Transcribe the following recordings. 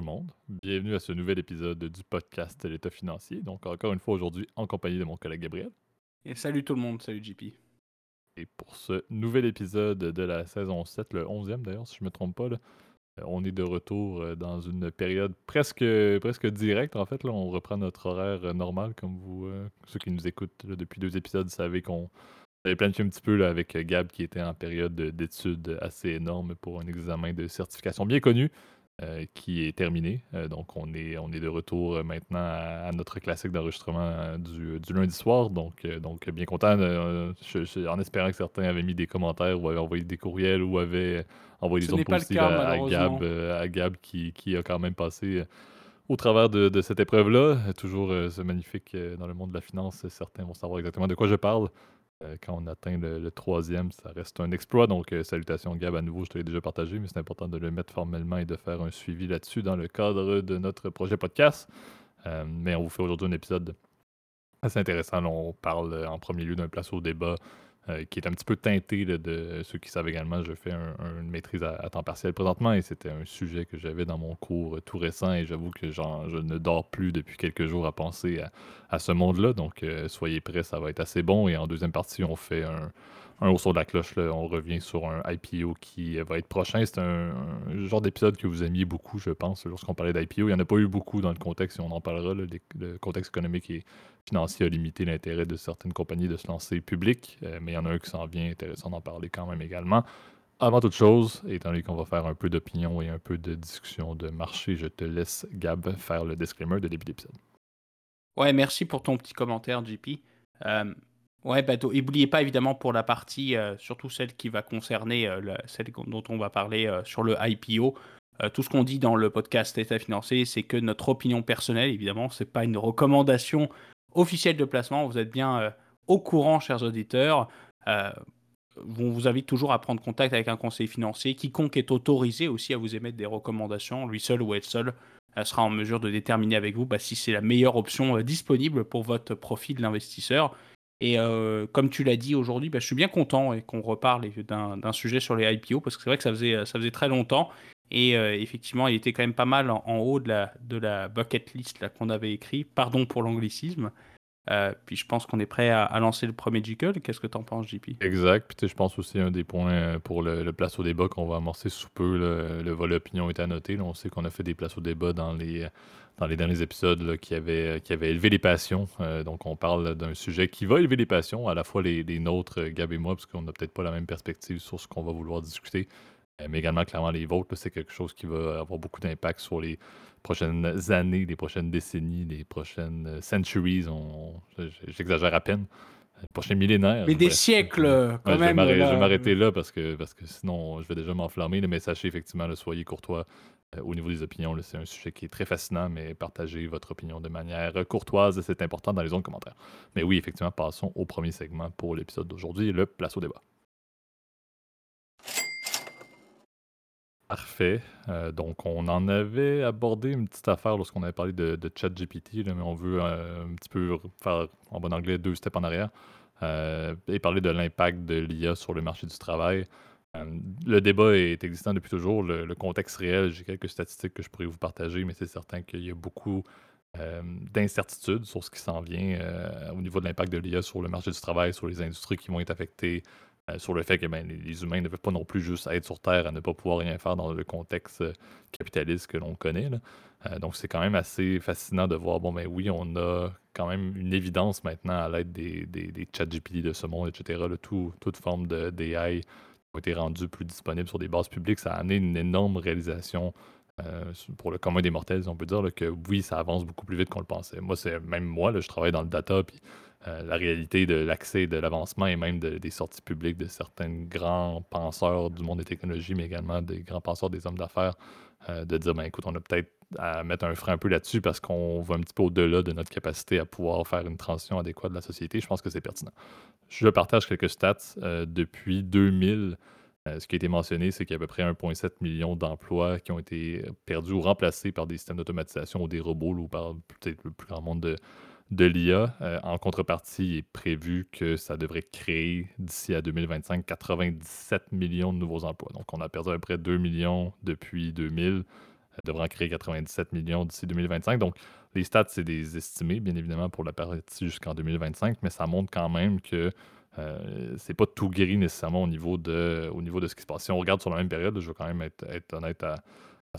monde. Bienvenue à ce nouvel épisode du podcast L'État financier. Donc, encore une fois aujourd'hui en compagnie de mon collègue Gabriel. Et salut tout le monde, salut JP. Et pour ce nouvel épisode de la saison 7, le 11e d'ailleurs, si je ne me trompe pas, là, euh, on est de retour euh, dans une période presque, presque directe. En fait, là, on reprend notre horaire euh, normal, comme vous, ceux qui nous écoutent depuis deux épisodes, savez qu'on avait planifié un petit peu là, avec Gab qui était en période d'études assez énorme pour un examen de certification bien connu. Qui est terminé. donc, on est, on est de retour maintenant à, notre classique d'enregistrement du, du, lundi soir. Donc, donc bien content, en espérant que certains avaient mis des commentaires ou avaient envoyé des courriels ou avaient envoyé des ondes positives à, Gab, à Gab qui, qui, a quand même passé au travers de, de cette épreuve-là. Toujours ce magnifique dans le monde de la finance. Certains vont savoir exactement de quoi je parle. Euh, quand on atteint le, troisième, ça reste un exploit. Donc, euh, salutations Gab à nouveau, je te l'ai déjà partagé, mais c'est important de le mettre formellement et de faire un suivi là-dessus dans le cadre de notre projet podcast. Euh, mais on vous fait aujourd'hui un épisode assez intéressant. on parle en premier lieu d'un place au débat euh, qui est un petit peu teinté de ceux qui savent également. Je fais une maîtrise à, temps partiel présentement et c'était un sujet que j'avais dans mon cours euh, tout récent et j'avoue que je ne dors plus depuis quelques jours à penser à, ce monde-là. Donc euh, soyez prêts, ça va être assez bon. Et en deuxième partie, on fait un, un haut de la cloche. On revient sur un IPO qui va être prochain. C'est un, genre d'épisode que vous aimiez beaucoup, je pense, lorsqu'on parlait d'IPO. Il n'y en a pas eu beaucoup dans le contexte, et on en parlera. le contexte économique et financier a limité l'intérêt de certaines compagnies de se lancer public, euh, mais il y en a un qui s'en vient, intéressant d'en parler quand même également. Avant toute chose, étant donné qu'on va faire un peu d'opinion et un peu de discussion de marché, je te laisse, Gab, faire le disclaimer de début d'épisode. Ouais, merci pour ton petit commentaire, JP. Euh, Ouais, bah, n'oubliez pas évidemment pour la partie, euh, surtout celle qui va concerner, euh, celle dont on va parler euh, sur le IPO. tout ce qu'on dit dans le podcast État financier, c'est que notre opinion personnelle, évidemment, c'est pas une recommandation officielle de placement. Vous êtes bien au courant, chers auditeurs. on vous invite toujours à prendre contact avec un conseiller financier. Quiconque est autorisé aussi à vous émettre des recommandations, lui seul ou elle seule, sera en mesure de déterminer avec vous bah, si c'est la meilleure option disponible pour votre profit de l'investisseur. Et euh, comme tu l'as dit aujourd'hui, bah, je suis bien content qu'on reparle d'un sujet sur les IPO parce que c'est vrai que ça faisait, ça faisait très longtemps. Et euh, effectivement, il était quand même pas mal en, haut de la, de la bucket list qu'on avait écrit. Pardon pour l'anglicisme. Euh, puis je pense qu'on est prêt à, lancer le premier jiggle. Qu'est-ce que tu en penses, JP Exact. Puis je pense aussi un des points pour le, place au débat qu'on va amorcer sous peu. le volet opinion est à noter. on sait qu'on a fait des places au débat dans les, dans les derniers épisodes qui, avaient, qui avait élevé les passions. Euh, donc, on parle d'un sujet qui va élever les passions, à la fois les, nôtres, Gab et moi, parce qu'on n'a peut-être pas la même perspective sur ce qu'on va vouloir discuter, euh, mais également clairement les vôtres. C'est quelque chose qui va avoir beaucoup d'impact sur les prochaines années, les prochaines décennies, les prochaines centuries. J'exagère à peine. Les prochains millénaires. Mais des siècles, quand même. Je vais m'arrêter là parce que, parce que sinon, je vais déjà m'enflammer. Mais sachez effectivement, le soyez courtois euh, au niveau des opinions, c'est un sujet qui est très fascinant, mais partagez votre opinion de manière courtoise, c'est important dans les zones commentaires. Mais oui, effectivement, passons au premier segment pour l'épisode d'aujourd'hui, le place au débat. Parfait. Euh, donc, on en avait abordé une petite affaire lorsqu'on avait parlé de, ChatGPT, mais on veut euh, un petit peu faire, en bon anglais, deux steps en arrière et parler de l'impact de l'IA sur le marché du travail. Euh, le débat est existant depuis toujours. Le, contexte réel, j'ai quelques statistiques que je pourrais vous partager, mais c'est certain qu'il y a beaucoup euh, d'incertitudes sur ce qui s'en vient euh, au niveau de l'impact de l'IA sur le marché du travail, sur les industries qui vont être affectées, sur le fait que ben, les, humains ne peuvent pas non plus juste être sur Terre à ne pas pouvoir rien faire dans le contexte capitaliste que l'on connaît. donc c'est quand même assez fascinant de voir, bon ben oui, on a quand même une évidence maintenant à l'aide des, des, chats GPT de ce monde, etc., toute forme d'AI ont été rendus plus disponibles sur des bases publiques, ça a amené une énorme réalisation euh, pour le commun des mortels, on peut dire que oui, ça avance beaucoup plus vite qu'on le pensait. Moi, c'est même moi, je travaille dans le data, euh, la réalité de l'accès, de l'avancement et même des sorties publiques de certains grands penseurs du monde des technologies, mais également des grands penseurs des hommes d'affaires, euh, de dire, ben écoute, on a peut-être à mettre un frein un peu là-dessus parce qu'on va un petit peu au-delà de notre capacité à pouvoir faire une transition adéquate de la société. Je pense que c'est pertinent. Je partage quelques stats. Euh, depuis 2000, euh, ce qui a été mentionné, c'est qu'il y a à peu près 1,7 million d'emplois qui ont été perdus ou remplacés par des systèmes d'automatisation ou des robots ou par peut-être le plus grand monde de, de l'IA. Euh, en contrepartie, il est prévu que ça devrait créer d'ici à 2025 97 millions de nouveaux emplois. Donc, on a perdu à peu près 2 millions depuis 2000. devrait en créer 97 millions d'ici 2025. Donc, les stats, c'est des estimés, bien évidemment, pour la partie jusqu'en 2025, mais ça montre quand même que euh, c'est pas tout guéri nécessairement au niveau, de, au niveau de ce qui se passe. Si on regarde sur la même période, je veux quand même être, être honnête à,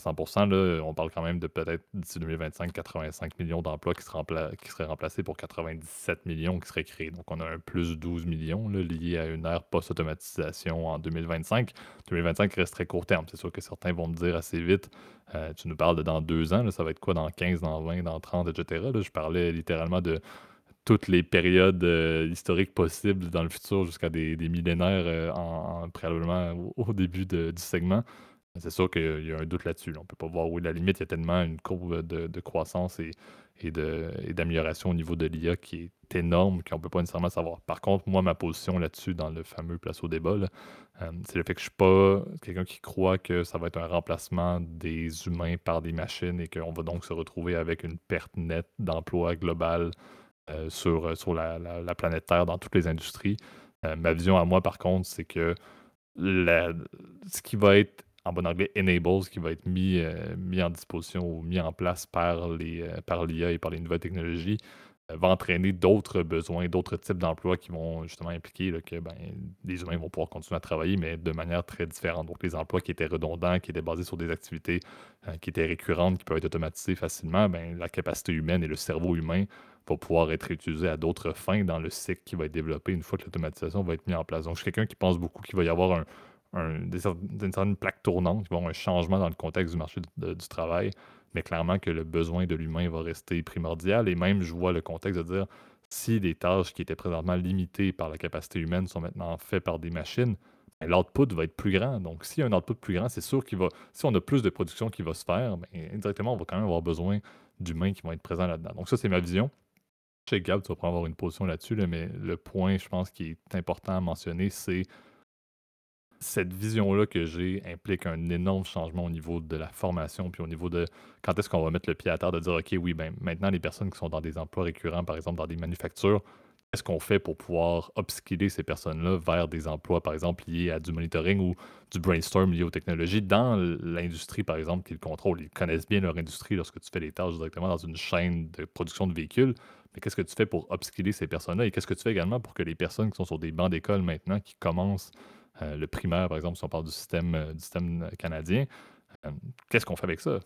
à 100 là, on parle quand même de peut-être d'ici 2025, 85 millions d'emplois qui, seraient remplacés pour 97 millions qui seraient créés. Donc, on a un plus 12 millions là, lié à une ère post-automatisation en 2025. 2025 reste très court terme. C'est sûr que certains vont me dire assez vite euh, tu nous parles de dans deux ans, ça va être quoi dans 15, dans 20, dans 30, etc. je parlais littéralement de toutes les périodes euh, historiques possibles dans le futur jusqu'à des, millénaires euh, en, probablement au, début du segment. C'est sûr qu'il y a un doute là-dessus. On ne peut pas voir où est la limite. Il y a tellement une courbe de, croissance et, d'amélioration au niveau de l'IA qui est énorme qu'on ne peut pas nécessairement savoir. Par contre, moi, ma position là-dessus, dans le fameux place au débat, euh, c'est le fait que je ne suis pas quelqu'un qui croit que ça va être un remplacement des humains par des machines et qu'on va donc se retrouver avec une perte nette d'emploi global euh, sur, sur la, planète Terre dans toutes les industries. Euh, ma vision à moi, par contre, c'est que ce qui va être en bon anglais, enables, qui va être mis, euh, mis en disposition ou mis en place par euh, l'IA et par les nouvelles technologies, euh, va entraîner d'autres besoins, d'autres types d'emplois qui vont justement impliquer que ben, les humains vont pouvoir continuer à travailler, mais de manière très différente. Donc, les emplois qui étaient redondants, qui étaient basés sur des activités qui étaient récurrentes, qui peuvent être automatisées facilement, ben, la capacité humaine et le cerveau humain vont pouvoir être utilisés à d'autres fins dans le cycle qui va être développé une fois que l'automatisation va être mise en place. Donc, je suis quelqu'un qui pense beaucoup qu'il va y avoir un, d'une certaine plaque tournante, qui va avoir un changement dans le contexte du marché du travail, mais clairement que le besoin de l'humain va rester primordial. Et même, je vois le contexte de dire, si des tâches qui étaient présentement limitées par la capacité humaine sont maintenant faites par des machines, ben, l'output va être plus grand. Donc, s'il y a un output plus grand, c'est sûr qu'il va. Si on a plus de production qui va se faire, ben, indirectement, on va quand même avoir besoin d'humains qui vont être présents là-dedans. Donc, ça, c'est ma vision. Chez Gab, tu vas prendre avoir une position là-dessus, mais le point, je pense, qui est important à mentionner, c'est cette vision-là que j'ai implique un énorme changement au niveau de la formation, puis au niveau de quand est-ce qu'on va mettre le pied à terre, de dire, OK, oui, ben maintenant, les personnes qui sont dans des emplois récurrents, par exemple dans des manufactures, qu'est-ce qu'on fait pour pouvoir upskiller ces personnes-là vers des emplois, par exemple, liés à du monitoring ou du brainstorm lié aux technologies dans l'industrie, par exemple, qui le contrôlent. Ils connaissent bien leur industrie lorsque tu fais les tâches directement dans une chaîne de production de véhicules. Mais qu'est-ce que tu fais pour upskiller ces personnes-là? Et qu'est-ce que tu fais également pour que les personnes qui sont sur des bancs d'école maintenant, qui commencent euh, le primaire, par exemple, si on parle du système, euh, du système canadien, euh, qu'est-ce qu'on fait avec ça?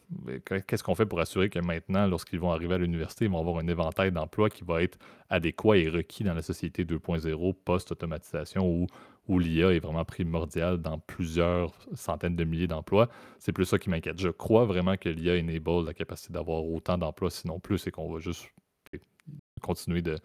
Qu'est-ce qu'on fait pour assurer que maintenant, lorsqu'ils vont arriver à l'université, ils vont avoir un éventail d'emplois qui va être adéquat et requis dans la société 2.0 post-automatisation où, où l'IA est vraiment primordiale dans plusieurs centaines de milliers d'emplois? C'est plus ça qui m'inquiète. Je crois vraiment que l'IA enable la capacité d'avoir autant d'emplois, sinon plus, et qu'on va juste continuer de,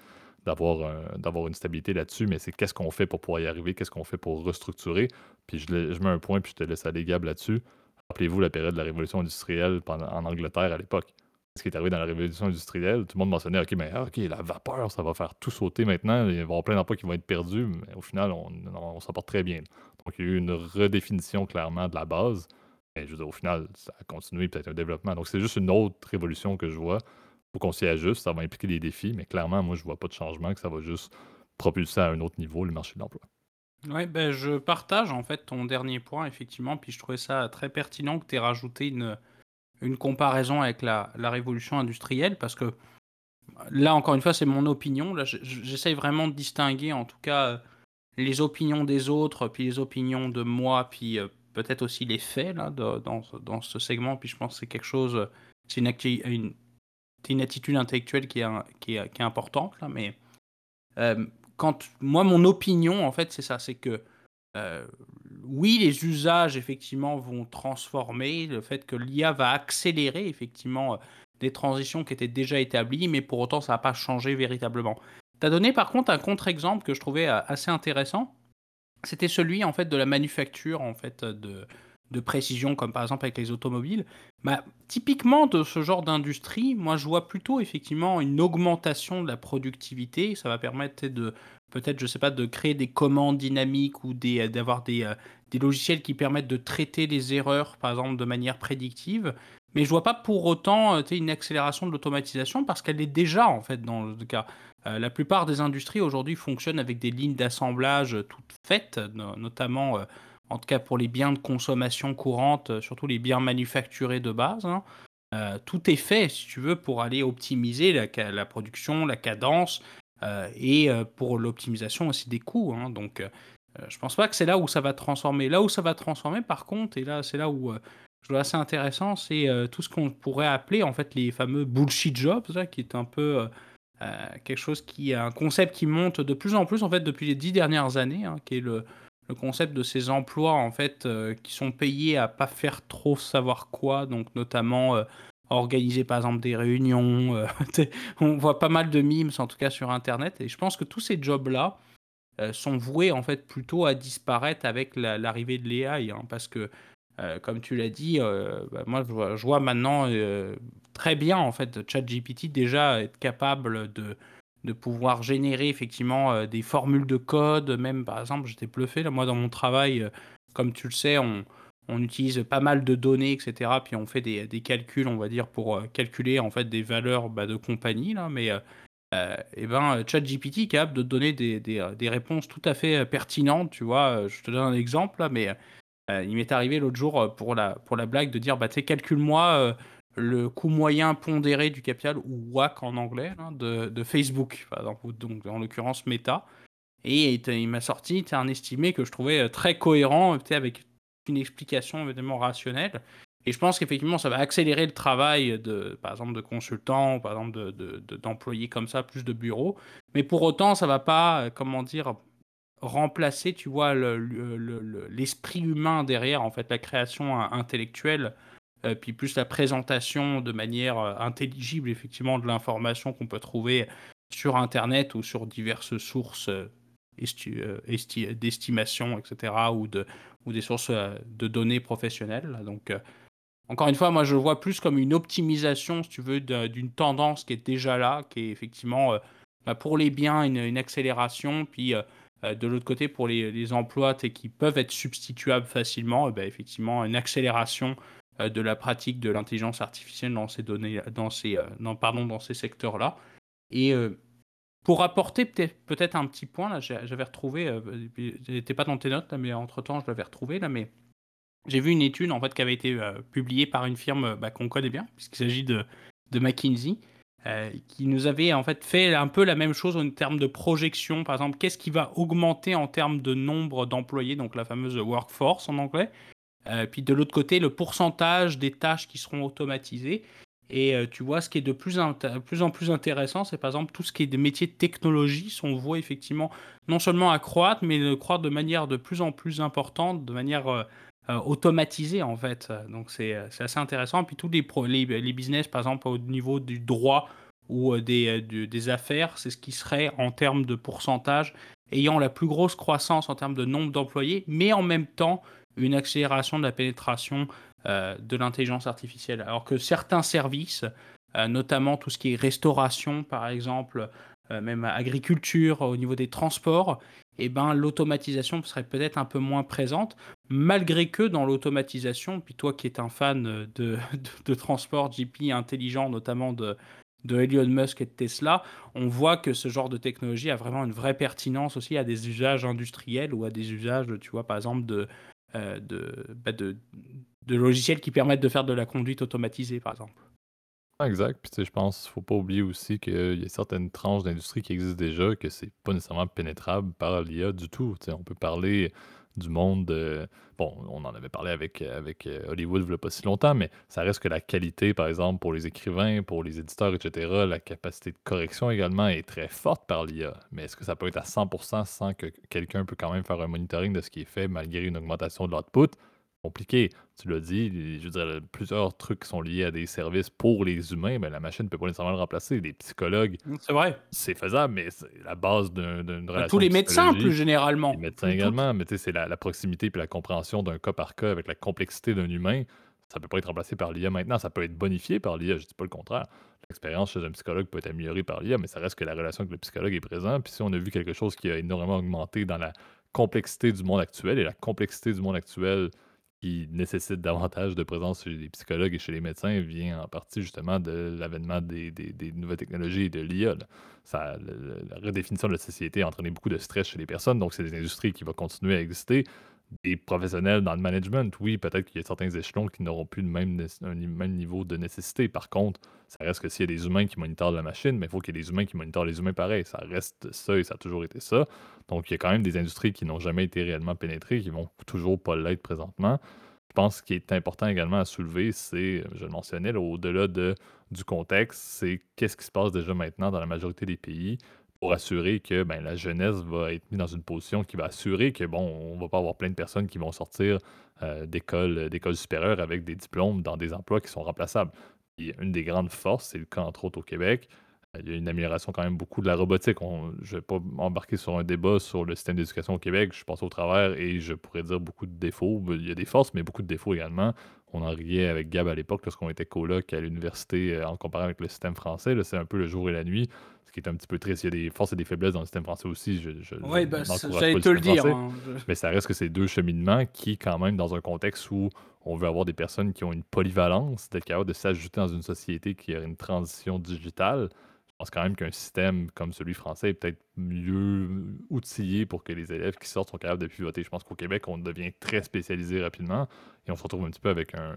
d'avoir d'avoir une stabilité là-dessus, mais c'est qu'est-ce qu'on fait pour pouvoir y arriver, qu'est-ce qu'on fait pour restructurer. Puis je, je, mets un point, puis je te laisse aller, Gab, là-dessus. Rappelez-vous la période de la révolution industrielle en Angleterre à l'époque. Ce qui est arrivé dans la révolution industrielle, tout le monde mentionnait OK, mais ah, OK, la vapeur, ça va faire tout sauter maintenant. Il va y avoir plein d'emplois qui vont être perdus, mais au final, on, on, s'en porte très bien. Donc, il y a eu une redéfinition clairement de la base. Mais je veux dire, au final, ça a continué peut-être un développement. Donc, c'est juste une autre révolution que je vois faut qu'on s'y ajuste, ça va impliquer des défis, mais clairement, moi, je vois pas de changement, que ça va juste propulser à un autre niveau le marché de l'emploi. Oui, ben, je partage en fait ton dernier point, effectivement, puis je trouvais ça très pertinent que tu aies rajouté une, une comparaison avec la, la, révolution industrielle, parce que là, encore une fois, c'est mon opinion. Là, j'essaye vraiment de distinguer, en tout cas, les opinions des autres, puis les opinions de moi, puis euh, peut-être aussi les faits là, dans, dans, ce segment. Puis je pense que c'est quelque chose, c'est une, une, c'est une attitude intellectuelle qui est, importante, là, mais euh, quand moi, mon opinion, en fait, c'est ça, c'est que euh, oui, les usages, effectivement, vont transformer, le fait que l'IA va accélérer, effectivement, euh, des transitions qui étaient déjà établies, mais pour autant, ça va pas changé véritablement. Tu as donné, par contre, un contre-exemple que je trouvais assez intéressant. C'était celui, en fait, de la manufacture, en fait, de, de précision, comme par exemple avec les automobiles, bah, typiquement de ce genre d'industrie, moi je vois plutôt effectivement une augmentation de la productivité. Ça va permettre de peut-être, je sais pas, de créer des commandes dynamiques ou euh, d'avoir des, euh, des, logiciels qui permettent de traiter les erreurs, par exemple, de manière prédictive. Mais je vois pas pour autant euh, une accélération de l'automatisation parce qu'elle est déjà en fait dans le cas. la plupart des industries aujourd'hui fonctionnent avec des lignes d'assemblage toutes faites, notamment en tout cas pour les biens de consommation courante, surtout les biens manufacturés de base. Hein. tout est fait, si tu veux, pour aller optimiser la, production, la cadence et pour l'optimisation aussi des coûts. Hein. Donc, je pense pas que c'est là où ça va transformer. Là où ça va transformer, par contre, et là, c'est là où je trouve assez intéressant, c'est tout ce qu'on pourrait appeler en fait les fameux bullshit jobs, qui est un peu quelque chose qui un concept qui monte de plus en plus en fait depuis les dix dernières années, hein, qui est le, le, concept de ces emplois en fait qui sont payés à pas faire trop savoir quoi, donc notamment organiser par exemple des réunions. on voit pas mal de memes en tout cas sur internet et je pense que tous ces jobs là sont voués en fait plutôt à disparaître avec l'arrivée de l'AI, hein, parce que euh, comme tu l'as dit, euh, bah, moi je vois, maintenant euh, très bien en fait ChatGPT déjà être capable de, de pouvoir générer effectivement des formules de code. Même par exemple, j'étais bluffé là, moi dans mon travail, comme tu le sais, on, utilise pas mal de données, etc. Puis on fait des, calculs, on va dire, pour calculer en fait des valeurs bah, de compagnie là, mais et ben ChatGPT est capable de donner des, des, réponses tout à fait pertinentes, tu vois. Je te donne un exemple là, mais euh, il m'est arrivé l'autre jour euh, pour la, pour la blague de dire bah, calcule-moi euh, le coût moyen pondéré du capital, ou WAC en anglais, hein, de, de, Facebook, donc en l'occurrence Meta. Et il m'a sorti un estimé que je trouvais très cohérent, avec une explication évidemment rationnelle. Et je pense qu'effectivement, ça va accélérer le travail de, par exemple, de consultants, par exemple, d'employés de, comme ça, plus de bureaux. Mais pour autant, ça va pas, comment dire, remplacer, tu vois, l'esprit humain derrière, en fait, la création intellectuelle, euh, puis plus la présentation de manière euh, intelligible, effectivement, de l'information qu'on peut trouver sur Internet ou sur diverses sources euh, d'estimation, etc., ou, de, ou des sources de données professionnelles. Donc, encore une fois, moi, je le vois plus comme une optimisation, si tu veux, d'une tendance qui est déjà là, qui est effectivement, bah, pour les biens, une, accélération, puis de l'autre côté, pour les, emplois qui peuvent être substituables facilement, eh ben, effectivement, une accélération de la pratique de l'intelligence artificielle dans ces données, dans ces, euh, pardon, dans ces secteurs-là. Et pour apporter peut-être un petit point, là, j'avais retrouvé, n'était pas dans tes notes, mais entre-temps, je l'avais retrouvé, là, mais j'ai vu une étude en fait qui avait été publiée par une firme bah, qu'on connaît bien, puisqu'il s'agit de, de McKinsey, euh, qui nous avait en fait fait un peu la même chose en termes de projection. Par exemple, qu'est-ce qui va augmenter en termes de nombre d'employés, donc la fameuse workforce en anglais. Euh, puis de l'autre côté, le pourcentage des tâches qui seront automatisées. Et euh, tu vois, ce qui est de plus, en plus intéressant, c'est par exemple tout ce qui est des métiers de technologie sont voit effectivement non seulement à croître, mais de croître de manière de plus en plus importante, de manière automatisée en fait. Donc c'est assez intéressant. Puis tous les, business, par exemple au niveau du droit ou des affaires, c'est ce qui serait en termes de pourcentage ayant la plus grosse croissance en termes de nombre d'employés, mais en même temps une accélération de la pénétration de l'intelligence artificielle. Alors que certains services, notamment tout ce qui est restauration par exemple, même agriculture, au niveau des transports, eh ben, l'automatisation serait peut-être un peu moins présente, malgré que dans l'automatisation, puis toi qui es un fan de, de, transport GP intelligent, notamment de, de Elon Musk et de Tesla, on voit que ce genre de technologie a vraiment une vraie pertinence aussi à des usages industriels ou à des usages, tu vois, par exemple, de, euh, bah, de, de logiciels qui permettent de faire de la conduite automatisée, par exemple. Exact. Puis, je pense qu'il faut pas oublier aussi qu'il y a certaines tranches d'industrie qui existent déjà, que c'est pas nécessairement pénétrable par l'IA du tout. Tu sais, on peut parler du monde. bon, on en avait parlé avec, euh, Hollywood il y a pas si longtemps, mais ça reste que la qualité, par exemple, pour les écrivains, pour les éditeurs, etc., la capacité de correction également est très forte par l'IA. Mais est-ce que ça peut être à 100% sans que quelqu'un peut quand même faire un monitoring de ce qui est fait malgré une augmentation de l'output? Compliqué. Tu l'as dit, je veux dire, plusieurs trucs qui sont liés à des services pour les humains, mais la machine ne peut pas nécessairement le remplacer. Les psychologues, mmh, c'est vrai. C'est faisable, mais c'est la base d'une relation. Tous les médecins, plus généralement. Les médecins également, mais tu sais, c'est la, proximité et la compréhension d'un cas par cas avec la complexité d'un humain. Ça ne peut pas être remplacé par l'IA maintenant. Ça peut être bonifié par l'IA, je ne dis pas le contraire. L'expérience chez un psychologue peut être améliorée par l'IA, mais ça reste que la relation avec le psychologue est présente. Puis si on a vu quelque chose qui a énormément augmenté dans la complexité du monde actuel, et la complexité du monde actuel qui nécessite davantage de présence chez les psychologues et chez les médecins vient en partie justement de l'avènement des, nouvelles technologies et de l'IA. La redéfinition de la société a entraîné beaucoup de stress chez les personnes, donc c'est des industries qui vont continuer à exister, des professionnels dans le management. Oui, peut-être qu'il y a certains échelons qui n'auront plus le même, un même niveau de nécessité. Par contre, ça reste que s'il y a des humains qui monitorent la machine, mais il faut qu'il y ait des humains qui monitorent les humains pareil. Ça reste ça et ça a toujours été ça. Donc, il y a quand même des industries qui n'ont jamais été réellement pénétrées, qui vont toujours pas l'être présentement. Je pense ce qui est important également à soulever, c'est, je le mentionnais, au-delà de, du contexte, c'est qu'est-ce qui se passe déjà maintenant dans la majorité des pays pour assurer que ben, la jeunesse va être mise dans une position qui va assurer que, bon, on va pas avoir plein de personnes qui vont sortir euh, d'écoles supérieures avec des diplômes dans des emplois qui sont remplaçables. une des grandes forces, c'est le cas entre autres au Québec, il y a une amélioration quand même beaucoup de la robotique. je ne vais pas m'embarquer sur un débat sur le système d'éducation au Québec. Je passe au travers et je pourrais dire beaucoup de défauts. Il y a des forces, mais beaucoup de défauts également. On en riait avec Gab à l'époque lorsqu'on était coloc à l'université euh, en comparant avec le système français. C'est un peu le jour et la nuit, qui est un petit peu triste. Il y a des forces et des faiblesses dans le système français aussi. oui, ben, j'allais te le dire. Hein, mais ça reste que c'est deux cheminements qui, quand même, dans un contexte où on veut avoir des personnes qui ont une polyvalence, d'être capable de s'ajouter dans une société qui a une transition digitale, pense quand même qu'un système comme celui français est peut-être mieux outillé pour que les élèves qui sortent soient capables de pivoter. Je pense qu'au Québec, on devient très spécialisé rapidement et on se retrouve un petit peu avec un,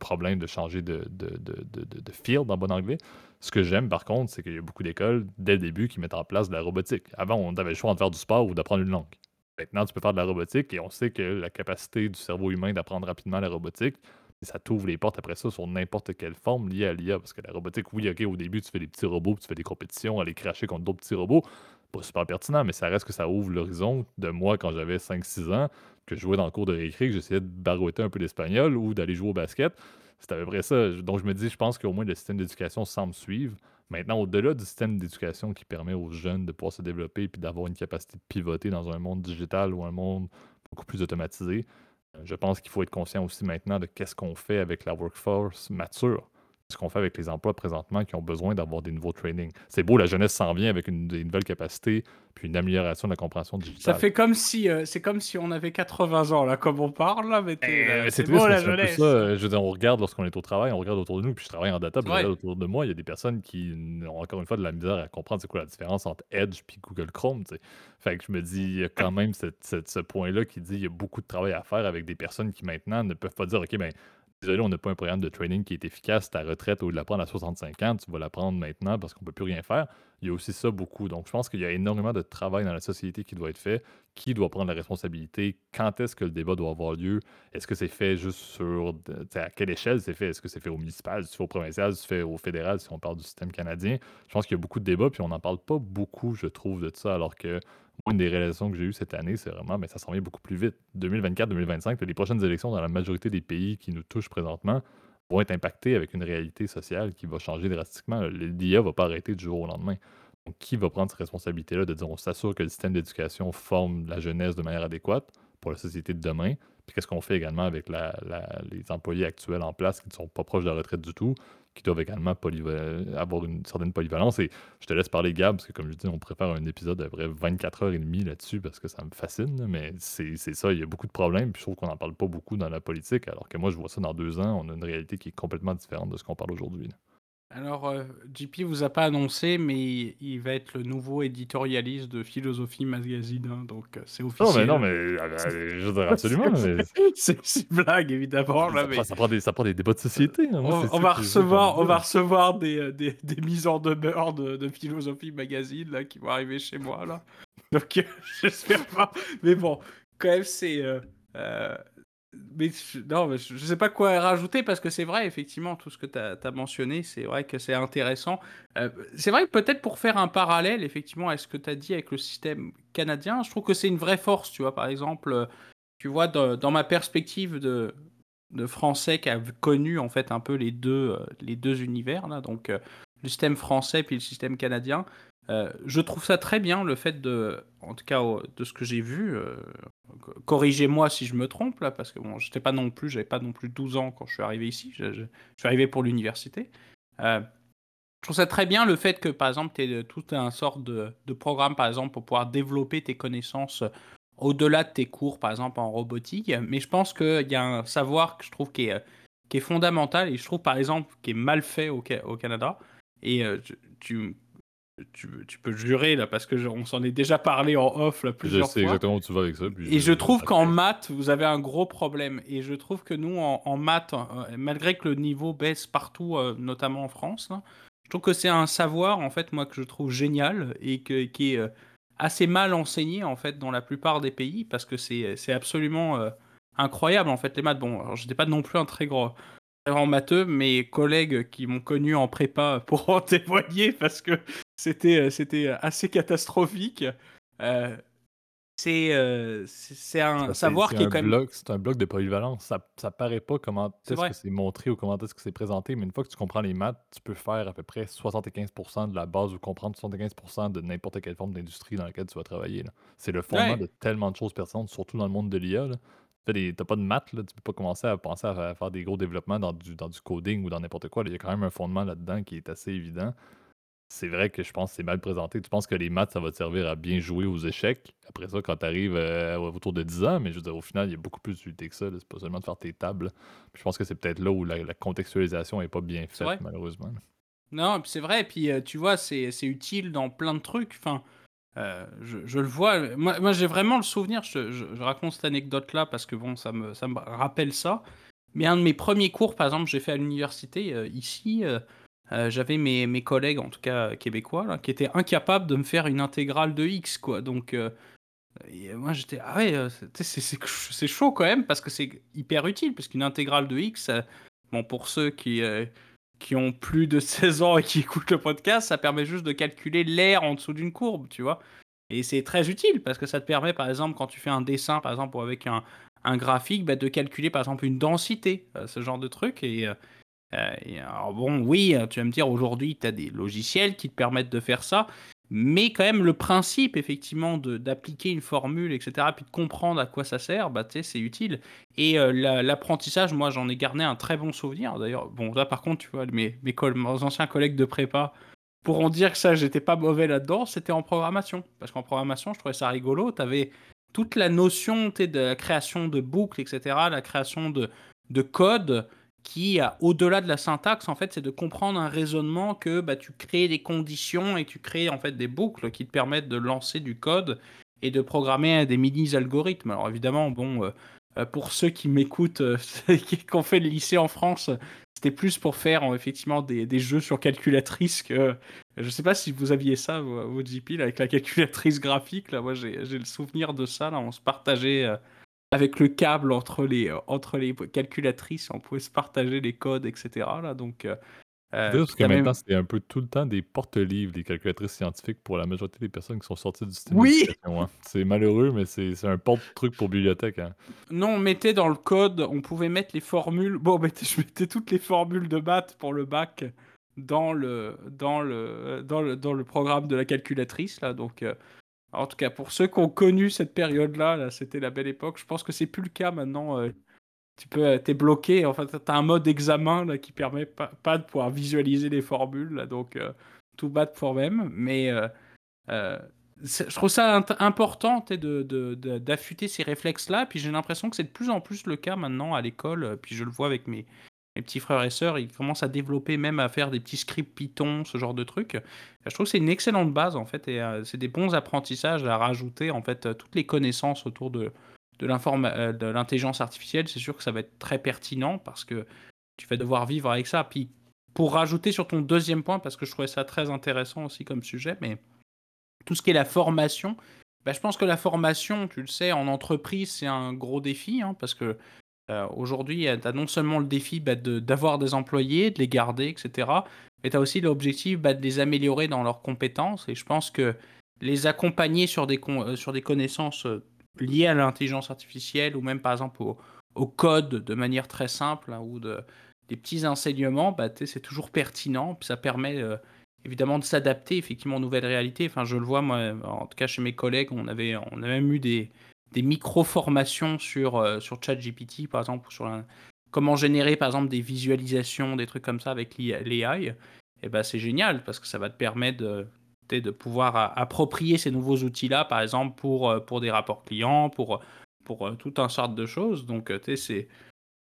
problème de changer de, de, field en bon anglais. Ce que j'aime par contre, c'est qu'il y a beaucoup d'écoles dès le début qui mettent en place de la robotique. Avant, on avait le choix de faire du sport ou d'apprendre une langue. Maintenant, tu peux faire de la robotique et on sait que la capacité du cerveau humain d'apprendre rapidement la robotique, ça t'ouvre les portes après ça sur n'importe quelle forme liée à l'IA. Parce que la robotique, oui, ok, au début, tu fais des petits robots, tu fais des compétitions, aller cracher contre d'autres petits robots. Pas super pertinent, mais ça reste que ça ouvre l'horizon de moi quand j'avais 5-6 ans, que je jouais dans le cours de récré, que j'essayais de barouetter un peu d'espagnol ou d'aller jouer au basket. C'était à peu près ça. Donc je me dis, je pense qu'au moins le système d'éducation semble suivre. Maintenant, au-delà du système d'éducation qui permet aux jeunes de pouvoir se développer et d'avoir une capacité de pivoter dans un monde digital ou un monde beaucoup plus automatisé, je pense qu'il faut être conscient aussi maintenant de qu'est-ce qu'on fait avec la workforce mature ce qu'on fait avec les emplois présentement qui ont besoin d'avoir des nouveaux trainings. C'est beau, la jeunesse s'en vient avec une, nouvelle capacité puis une amélioration de la compréhension digitale. Ça fait comme si euh, c'est comme si on avait 80 ans là, comme on parle là, mais eh, c'est beau la jeunesse. Ça, je veux dire, on regarde lorsqu'on est au travail, on regarde autour de nous, puis je travaille en data, puis je regarde autour de moi, il y a des personnes qui ont encore une fois de la misère à comprendre c'est quoi la différence entre Edge puis Google Chrome. T'sais. Fait que je me dis, il y a quand même ce point-là qui dit il y a beaucoup de travail à faire avec des personnes qui maintenant ne peuvent pas dire ok ben désolé, on n'a pas un programme de training qui est efficace. Ta retraite, au lieu de la prendre à 65 ans, tu vas la prendre maintenant parce qu'on ne peut plus rien faire. Il y a aussi ça beaucoup. Donc, je pense qu'il y a énormément de travail dans la société qui doit être fait. Qui doit prendre la responsabilité? Quand est-ce que le débat doit avoir lieu? Est-ce que c'est fait juste sur. À quelle échelle c'est fait? Est-ce que c'est fait au municipal, c'est au provincial, c'est fait au fédéral, si on parle du système canadien? Je pense qu'il y a beaucoup de débats, puis on n'en parle pas beaucoup, je trouve, de ça, alors que une des réalisations que j'ai eues cette année, c'est vraiment, mais ça s'en vient beaucoup plus vite. 2024-2025, les prochaines élections dans la majorité des pays qui nous touchent présentement vont être impactées avec une réalité sociale qui va changer drastiquement. L'IA ne va pas arrêter du jour au lendemain. Donc, qui va prendre cette responsabilité-là de dire on s'assure que le système d'éducation forme la jeunesse de manière adéquate pour la société de demain? Puis qu'est-ce qu'on fait également avec les employés actuels en place qui ne sont pas proches de la retraite du tout, qui doivent également avoir une certaine polyvalence. Et je te laisse parler, Gab, parce que comme je dis, on préfère un épisode à vrai 24 heures et demie là-dessus parce que ça me fascine. Mais c'est ça, il y a beaucoup de problèmes. Puis je trouve qu'on n'en parle pas beaucoup dans la politique, alors que moi, je vois ça dans deux ans, on a une réalité qui est complètement différente de ce qu'on parle aujourd'hui. Alors, euh, JP vous a pas annoncé, mais il va être le nouveau éditorialiste de Philosophie Magazine, hein, donc euh, c'est officiel. Non, mais non, mais euh, je dirais absolument. c'est une blague, évidemment. Là, ça, ça, prend des, ça prend des débats de société. Hein, on, va recevoir, on va recevoir des, des, des mises en demeure de, de, Philosophie Magazine là, qui vont arriver chez moi. là. Donc, j'espère pas. Mais bon, quand même, c'est mais non, je, ne sais pas quoi rajouter parce que c'est vrai, effectivement, tout ce que tu as, mentionné, c'est vrai que c'est intéressant. Euh, c'est vrai que peut-être pour faire un parallèle, effectivement, à ce que tu as dit avec le système canadien, je trouve que c'est une vraie force, tu vois. Par exemple, euh, tu vois, dans, ma perspective de, de français qui a connu en fait un peu les deux, euh, les deux univers, là, donc le système français puis le système canadien, euh, je trouve ça très bien le fait de, en tout cas de ce que j'ai vu, euh, corrigez-moi si je me trompe là, parce que bon, j'étais pas non plus, j'avais pas non plus 12 ans quand je suis arrivé ici, je, suis arrivé pour l'université. Euh, je trouve ça très bien le fait que par exemple tu aies tout un sort de, programme par exemple pour pouvoir développer tes connaissances au-delà de tes cours par exemple en robotique, mais je pense qu'il y a un savoir que je trouve qui est, fondamental et je trouve par exemple qui est mal fait au, au Canada. Et tu, tu, tu peux jurer là parce que on s'en est déjà parlé en off là plusieurs Je sais fois. exactement où tu vas avec ça. Et je trouve qu'en maths, vous avez un gros problème. Et je trouve que nous, en, maths, euh, malgré que le niveau baisse partout, euh, notamment en France, je trouve que c'est un savoir en fait moi que je trouve génial et que, qui est euh, assez mal enseigné en fait dans la plupart des pays parce que c'est absolument incroyable en fait les maths. Bon, je n'étais pas non plus un très grand en matheux, mes collègues qui m'ont connu en prépa pourront témoigner parce que c'était euh, c'était assez catastrophique. Euh, c'est euh, c'est un savoir qui est, quand même. C'est un bloc de polyvalence. Ça, ça paraît pas comment est-ce que c'est montré ou comment est-ce que c'est présenté, mais une fois que tu comprends les maths, tu peux faire à peu près 75% de la base ou comprendre 75% de n'importe quelle forme d'industrie dans laquelle tu vas travailler. C'est le fondement de tellement de choses pertinentes, surtout dans le monde de l'IA. T'as pas de maths, là, tu peux pas commencer à penser à faire des gros développements dans du, dans du coding ou dans n'importe quoi. Il y a quand même un fondement là-dedans qui est assez évident. C'est vrai que je pense que c'est mal présenté. Tu penses que les maths, ça va te servir à bien jouer aux échecs? Après ça, quand tu arrives euh, autour de 10 ans, mais je veux dire, au final, il y a beaucoup plus d'utilité que ça. C'est pas seulement de faire tes tables. je pense que c'est peut-être là où la, contextualisation est pas bien faite, malheureusement. Non, c'est vrai. Puis, euh, tu vois, c'est utile dans plein de trucs. Enfin, euh, je, le vois. Moi, j'ai vraiment le souvenir. Je, raconte cette anecdote-là parce que bon, ça me, ça me rappelle ça. Mais un de mes premiers cours, par exemple, j'ai fait à l'université euh, ici. Euh, j'avais mes, mes, collègues, en tout cas québécois, qui étaient incapables de me faire une intégrale de x, quoi. Donc, moi, j'étais ah ouais, c'est chaud quand même parce que c'est hyper utile parce qu'une intégrale de x, bon, pour ceux qui qui ont plus de 16 ans et qui écoutent le podcast, ça permet juste de calculer l'air en dessous d'une courbe, tu vois. Et c'est très utile parce que ça te permet, par exemple, quand tu fais un dessin, par exemple, avec un, un graphique, bah, de calculer, par exemple, une densité, euh, ce genre de truc. Et, euh, euh, alors bon, oui, tu vas me dire, aujourd'hui, tu as des logiciels qui te permettent de faire ça, mais quand même, le principe, effectivement, d'appliquer une formule, etc., puis de comprendre à quoi ça sert, bah, c'est utile. Et euh, l'apprentissage, moi, j'en ai gardé un très bon souvenir. D'ailleurs, bon, là, par contre, tu vois, mes, mes, anciens collègues de prépa pourront dire que ça, j'étais pas mauvais là-dedans, c'était en programmation. Parce qu'en programmation, je trouvais ça rigolo. Tu avais toute la notion de la création de boucles, etc., la création de, de code qui, au-delà de la syntaxe, en fait, c'est de comprendre un raisonnement que bah, tu crées des conditions et tu crées en fait des boucles qui te permettent de lancer du code et de programmer des mini-algorithmes. Alors évidemment, bon, euh, euh, pour ceux qui m'écoutent, euh, qui ont fait le lycée en France, c'était plus pour faire effectivement des, jeux sur calculatrice que... Je sais pas si vous aviez ça, au GP, avec la calculatrice graphique. Là, moi, j'ai le souvenir de ça. Là, on se partageait avec le câble entre les, euh, entre les calculatrices, on pouvait se partager les codes, etc. Là, donc, euh, euh parce que maintenant, c'est un peu tout le temps des porte-livres, des calculatrices scientifiques pour la majorité des personnes qui sont sorties du système oui hein. C'est malheureux, mais c'est un porte-truc pour bibliothèque. Hein. Non, on mettait dans le code, on pouvait mettre les formules. Bon, je mettais toutes les formules de maths pour le bac dans le, dans le, dans le, dans le programme de la calculatrice. Là, donc, euh, en tout cas, pour ceux qui ont connu cette période-là, -là, c'était la belle époque. Je pense que c'est plus le cas maintenant. Euh, tu peux, euh, t'es bloqué. En fait, tu as un mode examen là, qui permet pas, de pouvoir visualiser les formules. Là, donc, euh, tout bat pour même. Mais je trouve ça important d'affûter de, ces réflexes-là. Puis j'ai l'impression que c'est de plus en plus le cas maintenant à l'école. Puis je le vois avec mes, mes petits frères et sœurs, ils commencent à développer, même à faire des petits scripts Python, ce genre de trucs. Je trouve que c'est une excellente base en fait, et euh, c'est des bons apprentissages à rajouter en fait euh, toutes les connaissances autour de euh, de l'intelligence artificielle. C'est sûr que ça va être très pertinent parce que tu vas devoir vivre avec ça. Puis pour rajouter sur ton deuxième point, parce que je trouvais ça très intéressant aussi comme sujet, mais tout ce qui est la formation, bah, je pense que la formation, tu le sais, en entreprise, c'est un gros défi, hein, parce que euh, aujourd'hui, tu as non seulement le défi bah, d'avoir des employés, de les garder, etc. Mais tu as aussi l'objectif bah, de les améliorer dans leurs compétences. Et je pense que les accompagner sur des, euh, sur des connaissances euh, liées à l'intelligence artificielle ou même par exemple au, code de manière très simple hein, ou de, des petits enseignements, bah, c'est toujours pertinent. ça permet évidemment de s'adapter effectivement aux nouvelles réalités. Enfin, je le vois, moi, en tout cas chez mes collègues, on avait, on a même eu des, des micro-formations sur, euh, sur ChatGPT, par exemple, sur comment générer, par exemple, des visualisations, des trucs comme ça avec l'AI, et eh ben, c'est génial parce que ça va te permettre de, pouvoir approprier ces nouveaux outils-là, par exemple, pour, euh, pour des rapports clients, pour, pour euh, tout un sorte de choses. Donc, c'est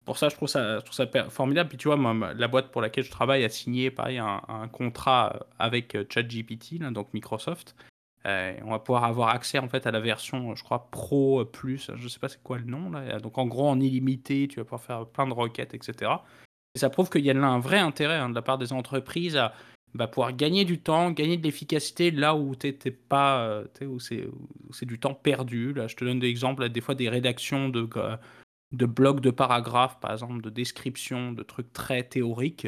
pour ça, je trouve ça, formidable. Puis tu vois, la boîte pour laquelle je travaille a signé pareil un contrat avec ChatGPT, donc Microsoft. On va pouvoir avoir accès en fait à la version, je crois, Pro Plus. Je sais pas c'est quoi le nom là. Donc en gros en illimité, tu vas pouvoir faire plein de requêtes, etc. Et ça prouve qu'il y a là un vrai intérêt hein, de la part des entreprises à bah, pouvoir gagner du temps, gagner de l'efficacité là où pas, euh, où c'est du temps perdu. Là, je te donne des exemples, des fois des rédactions de, de blocs de paragraphes, par exemple, de descriptions, de trucs très théoriques.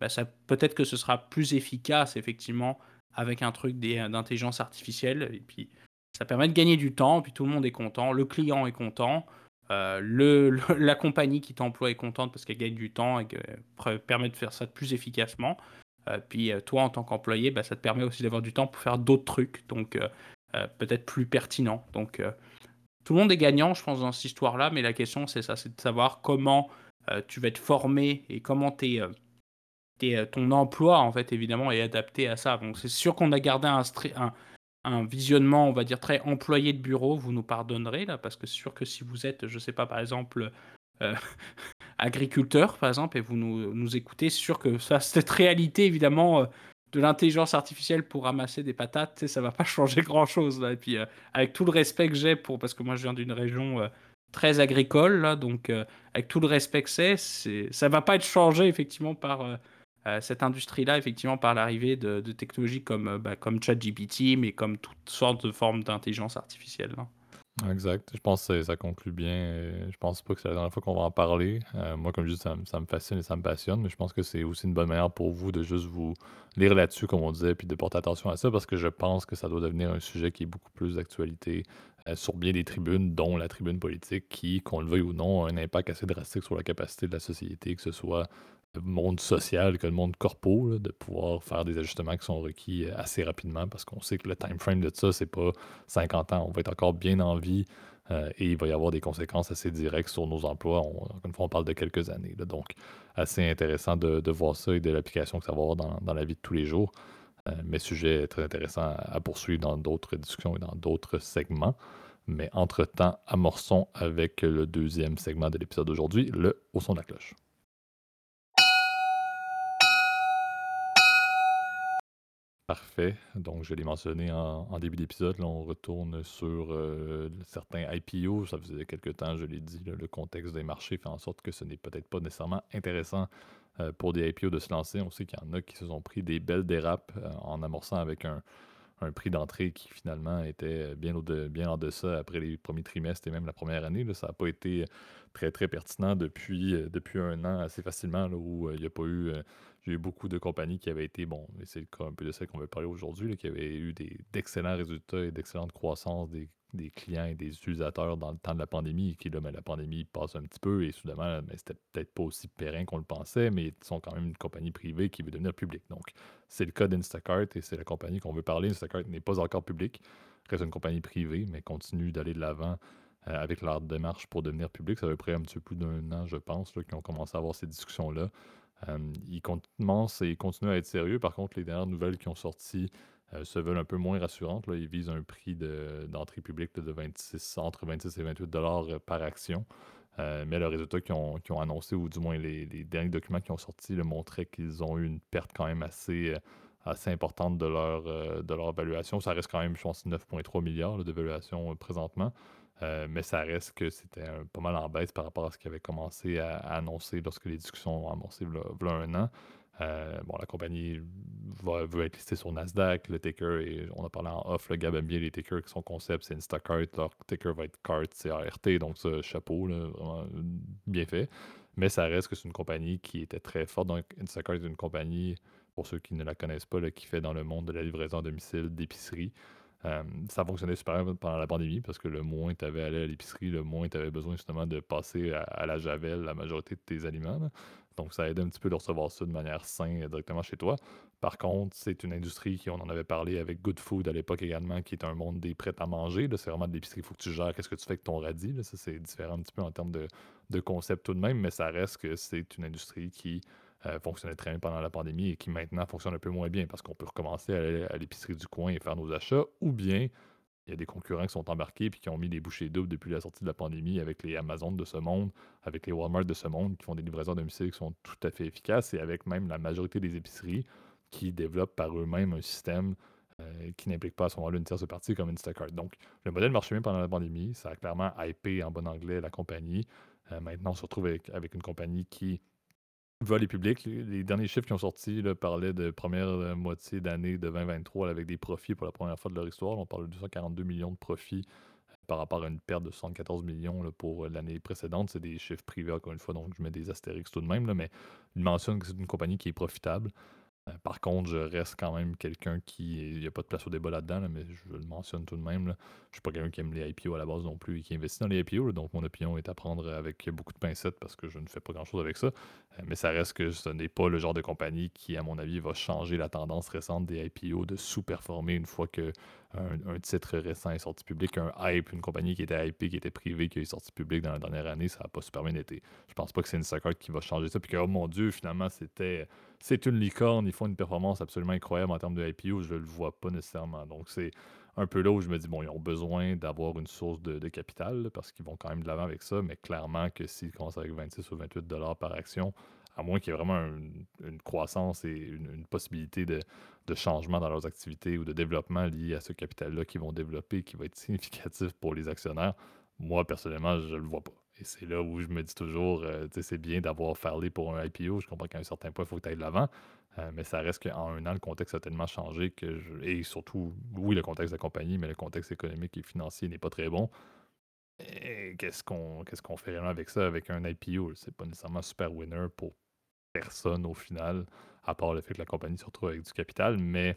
Bah, ça peut-être que ce sera plus efficace effectivement avec un truc d'intelligence artificielle. Et puis ça permet de gagner du temps, puis tout le monde est content, le client est content. Euh, le, la compagnie qui t'emploie est contente parce qu'elle gagne du temps et qu'elle permet de faire ça plus efficacement. Euh, puis euh, toi, en tant qu'employé, bah, ça te permet aussi d'avoir du temps pour faire d'autres trucs, donc euh, peut-être plus pertinents. Donc tout le monde est gagnant, je pense, dans cette histoire-là, mais la question, c'est ça, c'est de savoir comment tu vas être formé et comment ton emploi, en fait, évidemment, est adapté à ça. Donc c'est sûr qu'on a gardé un, visionnement, on va dire, très employé de bureau, vous nous pardonnerez, là, parce que c'est sûr que si vous êtes, je sais pas, par exemple, agriculteur, par exemple, et vous nous, nous écoutez, c'est sûr que ça, cette réalité, évidemment, euh, de l'intelligence artificielle pour ramasser des patates, ça va pas changer grand-chose. Là. Et puis, euh, avec tout le respect que j'ai pour... Parce que moi, je viens d'une région euh, très agricole, là, donc avec tout le respect que c'est, ça va pas être changé, effectivement, par... cette industrie-là, effectivement, par l'arrivée de, technologies comme, bah, comme ChatGPT, mais comme toutes sortes de formes d'intelligence artificielle. Là. Exact. Je pense que ça conclut bien. Je pense pas que c'est la dernière fois qu'on va en parler. Euh, moi, comme je dis, ça, me- fascine et ça me passionne, mais je pense que c'est aussi une bonne manière pour vous de juste vous lire là-dessus, comme on disait, puis de porter attention à ça, parce que je pense que ça doit devenir un sujet qui est beaucoup plus d'actualité euh, sur bien des tribunes, dont la tribune politique, qui, qu'on le veuille ou non, a un impact assez drastique sur la capacité de la société, que ce soit monde social que le monde corpo, de pouvoir faire des ajustements qui sont requis euh, assez rapidement parce qu'on sait que le time frame de ça, c'est pas 50 ans. On va être encore bien en vie euh, et il va y avoir des conséquences assez directes sur nos emplois. encore une fois, on parle de quelques années. donc, assez intéressant de, voir ça et de l'application que ça va avoir dans, la vie de tous les jours. Euh, mais sujet très intéressant à, poursuivre dans d'autres discussions et dans d'autres segments. Mais entre-temps, amorçons avec le deuxième segment de l'épisode d'aujourd'hui, le Au son de la cloche. Parfait. Donc, je l'ai mentionné en, début d'épisode, là, on retourne sur euh, certains IPO. Ça faisait quelques temps, je l'ai dit, le contexte des marchés fait en sorte que ce n'est peut-être pas nécessairement intéressant euh, pour des IPO de se lancer. On sait qu'il y en a qui se sont pris des belles dérapes euh, en amorçant avec un, prix d'entrée qui finalement était bien, au bien en deçà après les premiers trimestres et même la première année. Ça n'a pas été très, très pertinent depuis, depuis un an assez facilement, où il n'y a pas eu beaucoup de compagnies qui avaient été, bon, et c'est un peu de celles qu'on veut parler aujourd'hui, qui avaient eu d'excellents résultats et d'excellente croissance des, clients et des utilisateurs dans le temps de la pandémie, et qui là, ben, la pandémie passe un petit peu, et soudainement, ben, c'était peut-être pas aussi périn qu'on le pensait, mais ils sont quand même une compagnie privée qui veut devenir publique. Donc, c'est le cas d'Instacart, et c'est la compagnie qu'on veut parler. Instacart n'est pas encore publique, reste une compagnie privée, mais continue d'aller de l'avant euh, avec leur démarche pour devenir public. Ça fait près un petit peu plus d'un an, je pense, qu'ils ont commencé à avoir ces discussions-là. Euh, ils commencent et continuent à être sérieux. Par contre, les dernières nouvelles qui ont sorti euh, se veulent un peu moins rassurantes. Ils visent un prix d'entrée publique de 26, entre 26 et 28 dollars euh, par action. mais le résultat qu'ils ont, ont, annoncé, ou du moins les, derniers documents qui ont sorti, le montraient qu'ils ont eu une perte quand même assez, assez importante de leur, de leur évaluation. Ça reste quand même, je pense, 9,3 milliards d'évaluation présentement. Euh, mais ça reste que c'était pas mal en baisse par rapport à ce qu'il avait commencé à, annoncer lorsque les discussions ont amorcé il y a un an. Euh, bon, la compagnie va, veut être listée sur Nasdaq, le ticker, et on a parlé en off, le bien les tickers qui sont concept, c'est Instacart, leur ticker va être CART, c'est ART, donc ça, chapeau, bien fait. Mais ça reste que c'est une compagnie qui était très forte. Donc, Instacart est une compagnie, pour ceux qui ne la connaissent pas, qui fait dans le monde de la livraison à domicile d'épicerie. Euh, ça fonctionnait super bien pendant la pandémie parce que le moins tu avais allé à l'épicerie, le moins tu avais besoin justement de passer à, la javel la majorité de tes aliments. Donc ça aidait un petit peu de recevoir ça de manière saine directement chez toi. Par contre, c'est une industrie qui, on en avait parlé avec Good Food à l'époque également, qui est un monde des prêts à manger. C'est vraiment de l'épicerie, il faut que tu gères qu'est-ce que tu fais avec ton radis. Ça, c'est différent un petit peu en termes de, de concept tout de même, mais ça reste que c'est une industrie qui euh, fonctionnait très bien pendant la pandémie et qui maintenant fonctionne un peu moins bien parce qu'on peut recommencer à aller à l'épicerie du coin et faire nos achats ou bien il y a des concurrents qui sont embarqués puis qui ont mis des bouchées doubles depuis la sortie de la pandémie avec les Amazon de ce monde, avec les Walmart de ce monde qui font des livraisons à domicile qui sont tout à fait efficaces et avec même la majorité des épiceries qui développent par eux-mêmes un système euh, qui n'implique pas à ce moment-là une tierce partie comme Instacart. Donc, le modèle marchait bien pendant la pandémie. Ça a clairement hypé en bon anglais la compagnie. Euh, maintenant, on se retrouve avec, avec une compagnie qui va les publics. Les, derniers chiffres qui ont sorti parlaient de première euh, moitié d'année de 2023 avec des profits pour la première fois de leur histoire. On parle de 242 millions de profits euh, par rapport à une perte de 74 millions pour euh, l'année précédente. C'est des chiffres privés, encore une fois, donc je mets des astérix tout de même, mais ils mentionnent que c'est une compagnie qui est profitable. Euh, par contre, je reste quand même quelqu'un qui. Il n'y a pas de place au débat là-dedans, mais je le mentionne tout de même. Je Je suis pas quelqu'un qui aime les IPO à la base non plus et qui investit dans les IPO. donc, mon opinion est à prendre avec beaucoup de pincettes parce que je ne fais pas grand-chose avec ça. Euh, mais ça reste que ce n'est pas le genre de compagnie qui, à mon avis, va changer la tendance récente des IPO de sous-performer une fois qu'un un titre récent est sorti public. Un hype, une compagnie qui était IP, qui était privée, qui est sorti public dans la dernière année, ça n'a pas super bien été. Je pense pas que c'est une Instacart qui va changer ça. Puis que, oh mon Dieu, finalement, c'était c'est une licorne, ils font une performance absolument incroyable en termes de IPO, je le vois pas nécessairement. Donc, c'est un peu là où je me dis, bon, ils ont besoin d'avoir une source de, capital parce qu'ils vont quand même de l'avant avec ça, mais clairement que s'ils commencent avec 26 ou 28 dollars par action, à moins qu'il y ait vraiment une, croissance et une, possibilité de, changement dans leurs activités ou de développement lié à ce capital-là qu'ils vont développer, qui va être significatif pour les actionnaires, moi, personnellement, je ne le vois pas. Et c'est là où je me dis toujours, euh, c'est bien d'avoir Farley pour un IPO. Je comprends qu'à un certain point, il faut que tu ailles de l'avant. Euh, mais ça reste qu'en un an, le contexte a tellement changé que Et surtout, oui, le contexte de la compagnie, mais le contexte économique et financier n'est pas très bon. Qu'est-ce qu'on qu'est-ce qu'on fait réellement avec ça, avec un IPO? C'est pas nécessairement super winner pour personne au final, à part le fait que la compagnie se retrouve avec du capital. Mais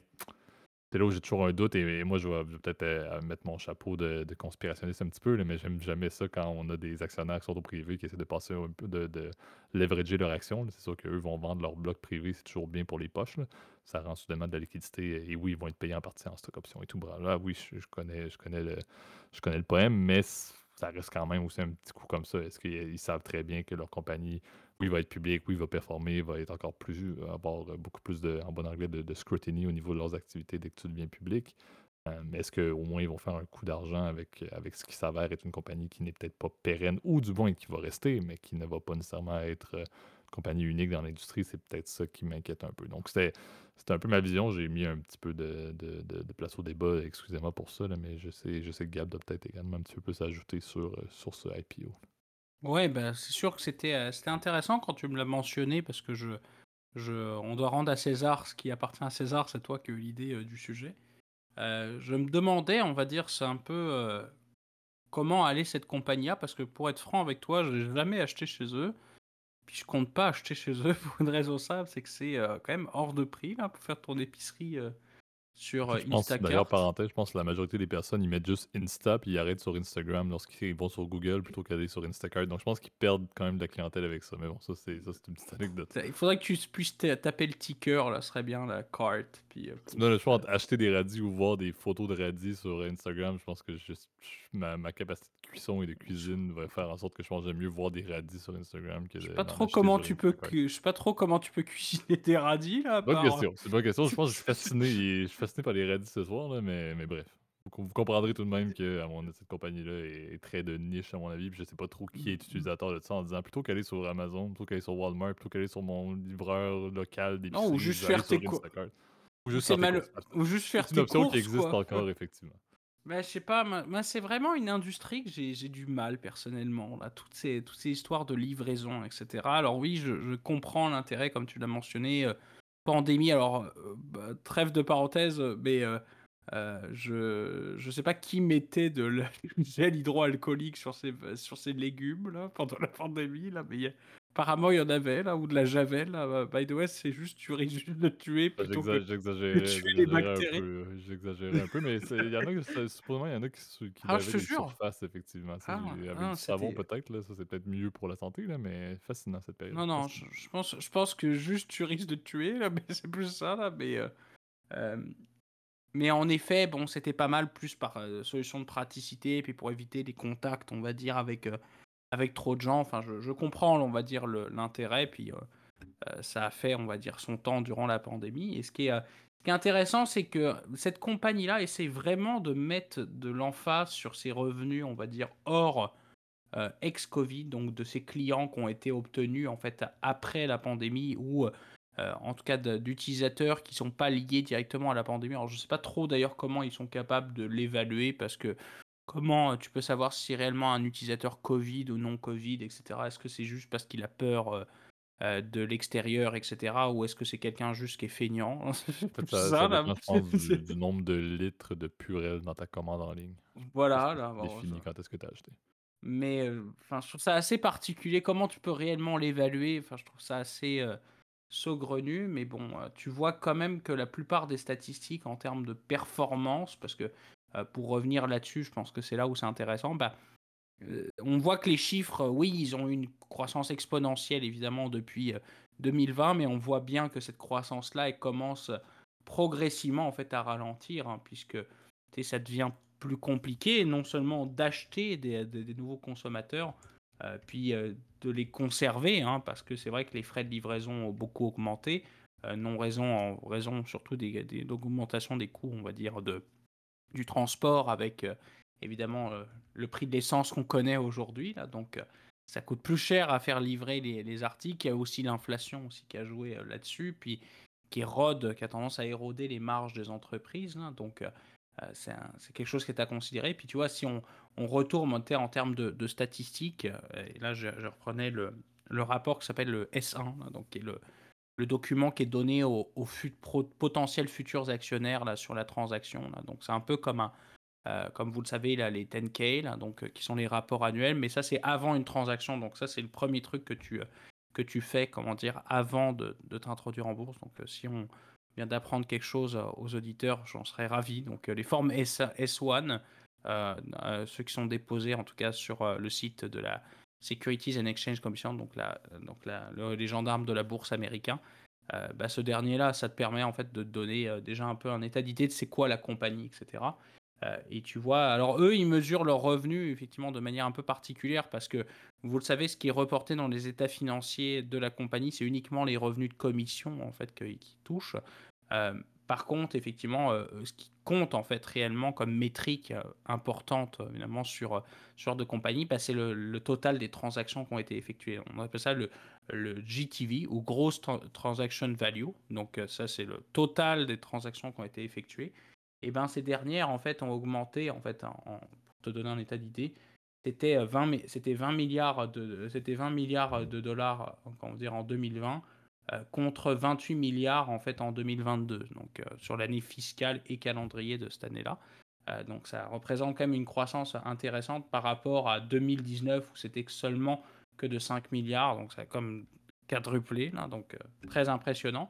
c'est là où j'ai toujours un doute et, moi je vais, peut-être euh, mettre mon chapeau de, conspirationniste un petit peu, mais j'aime jamais ça quand on a des actionnaires qui sont au privé qui essaient de passer un peu de, de leverager leur action. C'est sûr qu'eux vont vendre leur bloc privé, c'est toujours bien pour les poches. Ça rend soudainement de la liquidité et oui, ils vont être payés en partie en stock option et tout. Là, oui, je, connais, je, connais le, je connais le poème, mais ça reste quand même aussi un petit coup comme ça. Est-ce qu'ils savent très bien que leur compagnie oui, il va être public, oui, il va performer, il va être encore plus, avoir beaucoup plus de, en bon anglais, de, scrutiny au niveau de leurs activités dès que tu deviens public. Euh, mais est-ce qu'au moins ils vont faire un coup d'argent avec, avec ce qui s'avère être une compagnie qui n'est peut-être pas pérenne ou du moins qui va rester, mais qui ne va pas nécessairement être une euh, compagnie unique dans l'industrie? C'est peut-être ça qui m'inquiète un peu. Donc, c'était un peu ma vision. J'ai mis un petit peu de, de, place au débat, excusez-moi pour ça, mais je sais, je sais que Gab doit peut-être également un petit peu plus ajouter sur, euh, sur ce IPO. Ouais, bah, c'est sûr que c'était euh, c'était intéressant quand tu me l'as mentionné parce que je, je, on doit rendre à César ce qui appartient à César, c'est toi qui as eu l'idée euh, du sujet. Euh, je me demandais, on va dire, c'est un peu comment aller cette compagnie-là parce que pour être franc avec toi, je n'ai jamais acheté chez eux. Puis je compte pas acheter chez eux pour une raison simple, c'est que c'est quand même hors de prix là, pour faire ton épicerie sur je pense, D'ailleurs, parenthèse, je pense que la majorité des personnes, ils mettent juste Insta puis ils arrêtent sur Instagram lorsqu'ils vont sur Google plutôt qu'aller sur Instacart. Donc, je pense qu'ils perdent quand même de la clientèle avec ça. Mais bon, ça, c'est, ça, c'est une petite anecdote. Il faudrait que tu puisses taper le ticker, là, ce serait bien, la carte. Puis, euh, le choix acheter des radis ou voir des photos de radis sur Instagram, je pense que juste, ma, ma, capacité de cuisson et de cuisine va faire en sorte que je pense que j'aime mieux voir des radis sur Instagram que je sais pas trop comment tu peux Je sais pas trop comment tu peux cuisiner des radis, là. Bonne question. C'est une bonne question. Je pense que je suis fasciné fasciné par les radis ce soir, là, mais, mais bref. Vous, comprendrez tout de même que à mon, cette compagnie-là est, très de niche, à mon avis. Puis je sais pas trop qui est utilisateur de ça en disant plutôt qu'aller sur Amazon, plutôt qu'aller sur Walmart, plutôt qu'aller sur mon livreur local des Non, ou juste faire tes courses. Ou juste faire, mal... ou juste faire C'est une option qui existe encore, effectivement. Bah, je sais pas, moi, c'est vraiment une industrie que j'ai du mal personnellement. Là, toutes, ces, toutes ces histoires de livraison, etc. Alors, oui, je, je comprends l'intérêt, comme tu l'as mentionné, euh, pandémie, alors euh, bah, trêve de parenthèse, mais euh, euh, je je sais pas qui mettait de gel hydroalcoolique sur ses sur ses légumes là pendant la pandémie là, mais apparemment il y en avait là ou de la javel là. By the way, c'est juste tu risques de tuer bah, plutôt que J'exagérais, tuer les bactéries. J'exagérais un peu, mais il y en a qui supposément il y en a qui, qui ah, je jure? surface effectivement. Ah, avec ah, du savon peut-être là, ça c'est peut-être mieux pour la santé là, mais fascinant cette période. Non non, je, pense je pense que juste tu risques de tuer là, mais c'est plus ça là, mais euh, euh, mais en effet, bon, c'était pas mal plus par euh, solution de praticité, et puis pour éviter des contacts, on va dire, avec, euh, avec trop de gens. Enfin, je, comprends, on va dire, l'intérêt, puis euh, ça a fait, on va dire, son temps durant la pandémie. Et ce qui est, intéressant, c'est que cette compagnie-là essaie vraiment de mettre de l'emphase sur ses revenus, on va dire, hors euh, ex-Covid, donc de ses clients qui ont été obtenus en fait après la pandémie ou euh, en tout cas d'utilisateurs qui sont pas liés directement à la pandémie. Alors je sais pas trop d'ailleurs comment ils sont capables de l'évaluer parce que comment tu peux savoir si réellement un utilisateur Covid ou non Covid, etc. Est-ce que c'est juste parce qu'il a peur euh, euh, de l'extérieur, etc. Ou est-ce que c'est quelqu'un juste qui est feignant? Ça, ça, dépend, je pense, du, nombre de litres de purée dans ta commande en ligne. Voilà, là, bon, définit quand est-ce que tu as acheté? Mais enfin, je trouve ça assez particulier. Comment tu peux réellement l'évaluer? Enfin, je trouve ça assez saugrenu, mais bon, euh, tu vois quand même que la plupart des statistiques en termes de performance, parce que euh, pour revenir là-dessus, je pense que c'est là où c'est intéressant, bah, euh, on voit que les chiffres, oui, ils ont une croissance exponentielle évidemment depuis 2020, mais on voit bien que cette croissance-là, commence progressivement en fait à ralentir, hein, puisque ça devient plus compliqué, non seulement d'acheter des, nouveaux consommateurs, euh, puis euh, de les conserver, hein, parce que c'est vrai que les frais de livraison ont beaucoup augmenté, euh, non raison en raison surtout des, des, d'augmentation des coûts, on va dire, de, du transport, avec évidemment le prix de l'essence qu'on connaît aujourd'hui. Là, donc ça coûte plus cher à faire livrer les, les, articles. Il y a aussi l'inflation aussi qui a joué là-dessus, puis qui érode, qui a tendance à éroder les marges des entreprises. Là, donc euh, c'est quelque chose qui est à considérer. Puis tu vois, si on, retourne en termes de, statistiques, euh, et là je, reprenais le, rapport qui s'appelle le S1, donc qui est le, document qui est donné aux, potentiels futurs actionnaires là, sur la transaction. Donc c'est un peu comme un, euh, comme vous le savez, là, les 10K, donc, qui sont les rapports annuels, mais ça c'est avant une transaction, donc ça c'est le premier truc que tu, que tu fais, comment dire, avant de, de t'introduire en bourse. Donc si on, vient d'apprendre quelque chose aux auditeurs, j'en serais ravi. Donc euh, les formes S, 1 euh, euh, ceux qui sont déposés en tout cas sur le site de la Securities and Exchange Commission, donc, la, donc la, les gendarmes de la bourse américaine. bah, ce dernier-là, ça te permet en fait de te donner déjà un peu un état d'idée de c'est quoi la compagnie, etc. et tu vois, alors eux, ils mesurent leurs revenus effectivement de manière un peu particulière parce que vous le savez, ce qui est reporté dans les états financiers de la compagnie, c'est uniquement les revenus de commission en fait qu'ils touchent. Euh, par contre, effectivement, euh, ce qui compte en fait réellement comme métrique euh, importante évidemment sur sur de compagnie, bah, c'est le, total des transactions qui ont été effectuées. On appelle ça le, GTV ou Gross Transaction Value. Donc ça c'est le total des transactions qui ont été effectuées. Et ben ces dernières en fait ont augmenté en fait pour te donner un état d'idée, c'était 20, c'était 20 milliards de, c'était 20 milliards de dollars dire, en 2020 euh, contre 28 milliards en fait en 2022, donc euh, sur l'année fiscale et calendrier de cette année-là. Euh, donc ça représente quand même une croissance intéressante par rapport à 2019 où c'était seulement que de 5 milliards, donc ça a comme quadruplé, là, donc très impressionnant.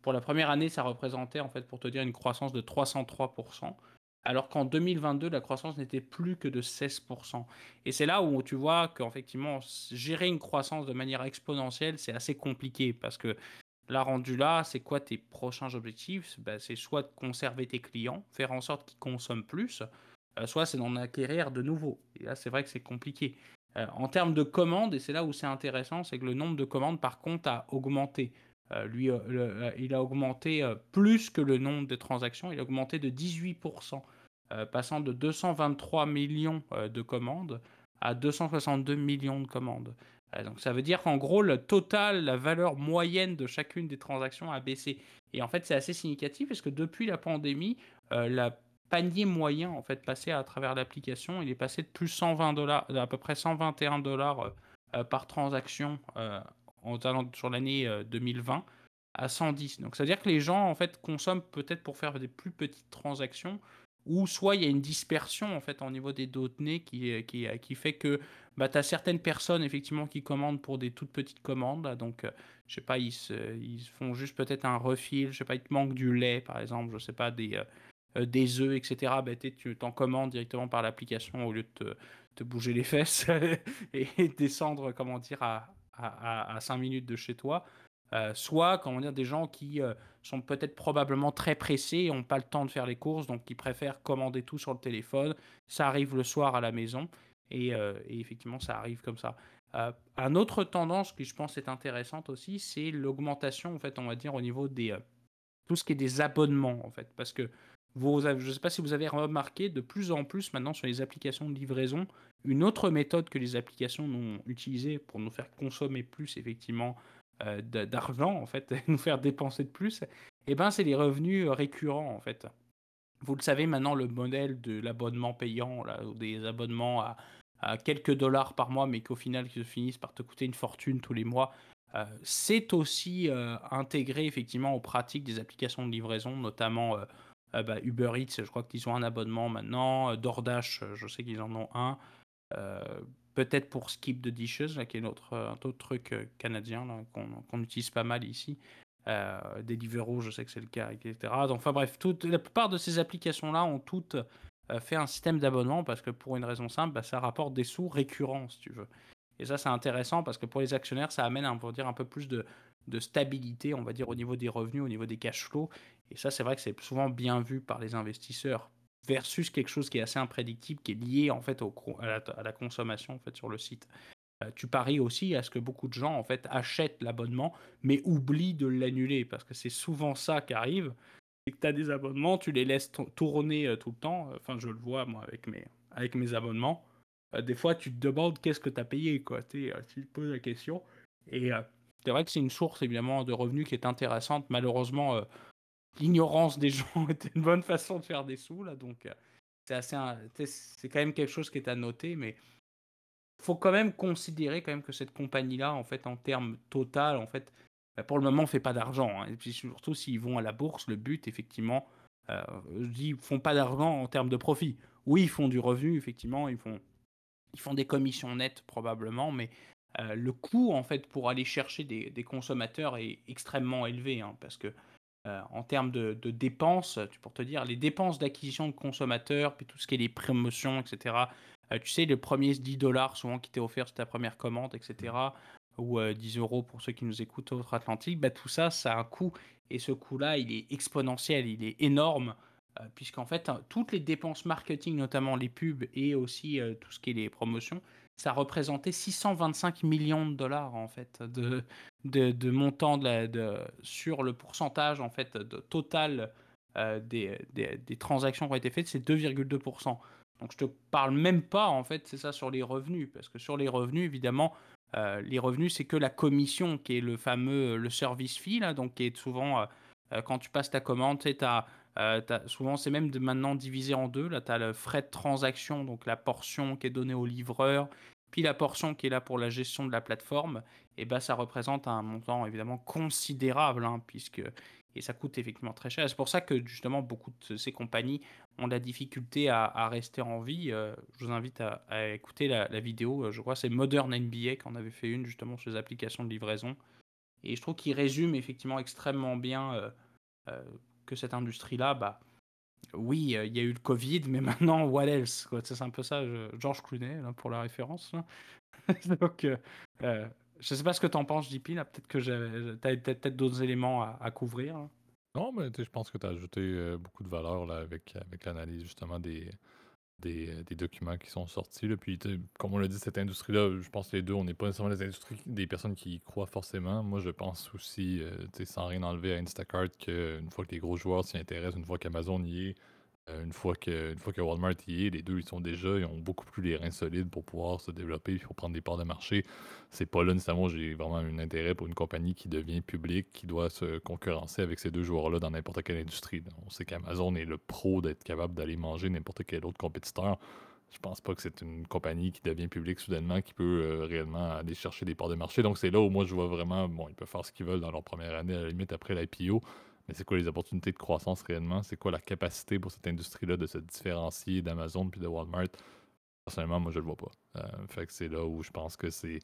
pour la première année, ça représentait en fait pour te dire une croissance de 303% alors qu'en 2022, la croissance n'était plus que de 16%. Et c'est là où tu vois qu'effectivement, gérer une croissance de manière exponentielle, c'est assez compliqué parce que là, rendu là, c'est quoi tes prochains objectifs? Ben, C'est soit de conserver tes clients, faire en sorte qu'ils consomment plus, euh, soit c'est d'en acquérir de nouveaux. Et là, c'est vrai que c'est compliqué. Euh, en termes de commandes, et c'est là où c'est intéressant, c'est que le nombre de commandes, par contre, a augmenté. Euh, lui, euh, euh, il a augmenté plus que le nombre de transactions, il a augmenté de 18%, passant de 223 millions de commandes à 262 millions de commandes. donc ça veut dire qu'en gros, le total, la valeur moyenne de chacune des transactions a baissé. Et en fait, c'est assez significatif parce que depuis la pandémie, le panier moyen en fait passé à travers l'application, il est passé de plus 120 dollars, à peu près 121 dollars par transaction en sur l'année 2020 euh, à 110. Donc, c'est-à-dire que les gens, en fait, consomment peut-être pour faire des plus petites transactions, ou soit il y a une dispersion, en fait, au niveau des données qui, euh, qui, euh, qui fait que bah, tu as certaines personnes, effectivement, qui commandent pour des toutes petites commandes. Donc, je sais pas, ils, ils font juste peut-être un refil, je sais pas, il te manque du lait, par exemple, je sais pas, des... des œufs, etc. Bah, tu t'en commandes directement par l'application au lieu de te, te bouger les fesses et descendre, comment dire, à, à, 5 minutes de chez toi. Euh, soit comment dire, des gens qui euh, sont peut-être probablement très pressés et n'ont pas le temps de faire les courses, donc qui préfèrent commander tout sur le téléphone. Ça arrive le soir à la maison et, euh, effectivement ça arrive comme ça. un autre tendance qui je pense est intéressante aussi, c'est l'augmentation en fait on va dire au niveau des tout ce qui est des abonnements en fait. Parce que je ne sais pas si vous avez remarqué, de plus en plus maintenant sur les applications de livraison, une autre méthode que les applications ont utilisée pour nous faire consommer plus effectivement euh, d'argent en fait, nous faire dépenser de plus, eh ben c'est les revenus récurrents en fait. Vous le savez maintenant, le modèle de l'abonnement payant, là, des abonnements à, quelques dollars par mois, mais qu'au final qui se finissent par te coûter une fortune tous les mois, euh, c'est aussi euh, intégré effectivement aux pratiques des applications de livraison, notamment bah, Uber Eats, je crois qu'ils ont un abonnement maintenant, DoorDash, je sais qu'ils en ont un. Peut-être pour Skip the Dishes, qui est notre, un autre truc canadien qu'on utilise pas mal ici. Euh, Deliveroo, je sais que c'est le cas, etc. Donc, enfin bref, toute, la plupart de ces applications-là ont toutes euh, fait un système d'abonnement parce que pour une raison simple, bah, ça rapporte des sous récurrents, si tu veux. Et ça, c'est intéressant parce que pour les actionnaires, ça amène, on va dire, un peu plus de, de stabilité, on va dire, au niveau des revenus, au niveau des cash flows. Et ça, c'est vrai que c'est souvent bien vu par les investisseurs versus quelque chose qui est assez imprédictible, qui est lié en fait au, à, la, consommation en fait sur le site. Euh, tu paries aussi à ce que beaucoup de gens en fait achètent l'abonnement, mais oublient de l'annuler parce que c'est souvent ça qui arrive. C'est que tu as des abonnements, tu les laisses tourner euh, tout le temps. Enfin, je le vois moi avec mes, avec mes abonnements. Euh, des fois, tu te demandes qu'est-ce que tu as payé, quoi. tu te poses la question. Et c'est vrai que c'est une source évidemment de revenus qui est intéressante. Malheureusement, l'ignorance des gens est une bonne façon de faire des sous là, donc c'est assez, c'est quand même quelque chose qui est à noter, mais faut quand même considérer quand même que cette compagnie-là, en fait, en termes total, en fait, bah, pour le moment, fait pas d'argent. Hein. Et puis surtout, s'ils vont à la bourse, le but, effectivement, euh, je font pas d'argent en termes de profit. Oui, ils font du revenu, effectivement, ils font, ils font des commissions nettes probablement, mais euh, le coût, en fait, pour aller chercher des, consommateurs est extrêmement élevé, hein, parce que euh, en termes de, de, dépenses, pour te dire, les dépenses d'acquisition de consommateurs, puis tout ce qui est les promotions, etc., euh, tu sais, les premiers 10 dollars souvent qui t'est offert sur ta première commande, etc. Ou 10 euh, euros pour ceux qui nous écoutent outre-Atlantique, bah, tout ça, ça a un coût. Et ce coût-là, il est exponentiel, il est énorme. Euh, puisqu'en fait, hein, toutes les dépenses marketing, notamment les pubs et aussi tout ce qui est les promotions, ça représentait 625 millions de dollars en fait de, de, montant de, sur le pourcentage en fait de total des, des, des, transactions qui ont été faites, c'est 2,2%. Donc je te parle même pas en fait, c'est ça sur les revenus, parce que sur les revenus évidemment, euh, les revenus c'est que la commission qui est le fameux le service fee là, donc qui est souvent euh, euh, quand tu passes ta commande, as, souvent c'est même maintenant divisé en deux. Là, tu as le frais de transaction, donc la portion qui est donnée au livreur, puis la portion qui est là pour la gestion de la plateforme. Et ben ça représente un montant évidemment considérable, hein, puisque et ça coûte effectivement très cher. C'est pour ça que justement beaucoup de ces compagnies ont la difficulté à, rester en vie. Euh, je vous invite à, écouter la, vidéo, euh, je crois c'est Modern NBA qu'on avait fait une justement sur les applications de livraison. Et je trouve qu'il résume effectivement extrêmement bien euh, que cette industrie-là, bah, oui, il y a eu le Covid, mais maintenant, what else C'est un peu ça, George Clooney, pour la référence. Donc, je sais pas ce que tu en penses, JP. Peut-être que tu as peut-être d'autres éléments à, couvrir. Non, mais je pense que tu as ajouté euh, beaucoup de valeur là, avec, avec l'analyse justement des, des, documents qui sont sortis. Là. Puis, comme on l'a dit, cette industrie-là, je pense que les deux, on n'est pas nécessairement des industries, des personnes qui y croient forcément. Moi, je pense aussi, euh, sans rien enlever à Instacart, qu'une fois que les gros joueurs s'y intéressent, une fois qu'Amazon y est, euh, une, fois que, une fois que Walmart y est, les deux, ils sont déjà, ils ont beaucoup plus les reins solides pour pouvoir se développer et pour prendre des parts de marché. C'est pas là nécessairement j'ai vraiment un intérêt pour une compagnie qui devient publique, qui doit se concurrencer avec ces deux joueurs-là dans n'importe quelle industrie. On sait qu'Amazon est le pro d'être capable d'aller manger n'importe quel autre compétiteur. Je pense pas que c'est une compagnie qui devient publique soudainement qui peut euh, réellement aller chercher des parts de marché. Donc c'est là où moi je vois vraiment, bon, ils peuvent faire ce qu'ils veulent dans leur première année, à la limite après l'IPO. Mais c'est quoi les opportunités de croissance réellement? C'est quoi la capacité pour cette industrie-là de se différencier d'Amazon puis de Walmart? Personnellement, moi, je le vois pas. Euh, c'est là où je pense que c'est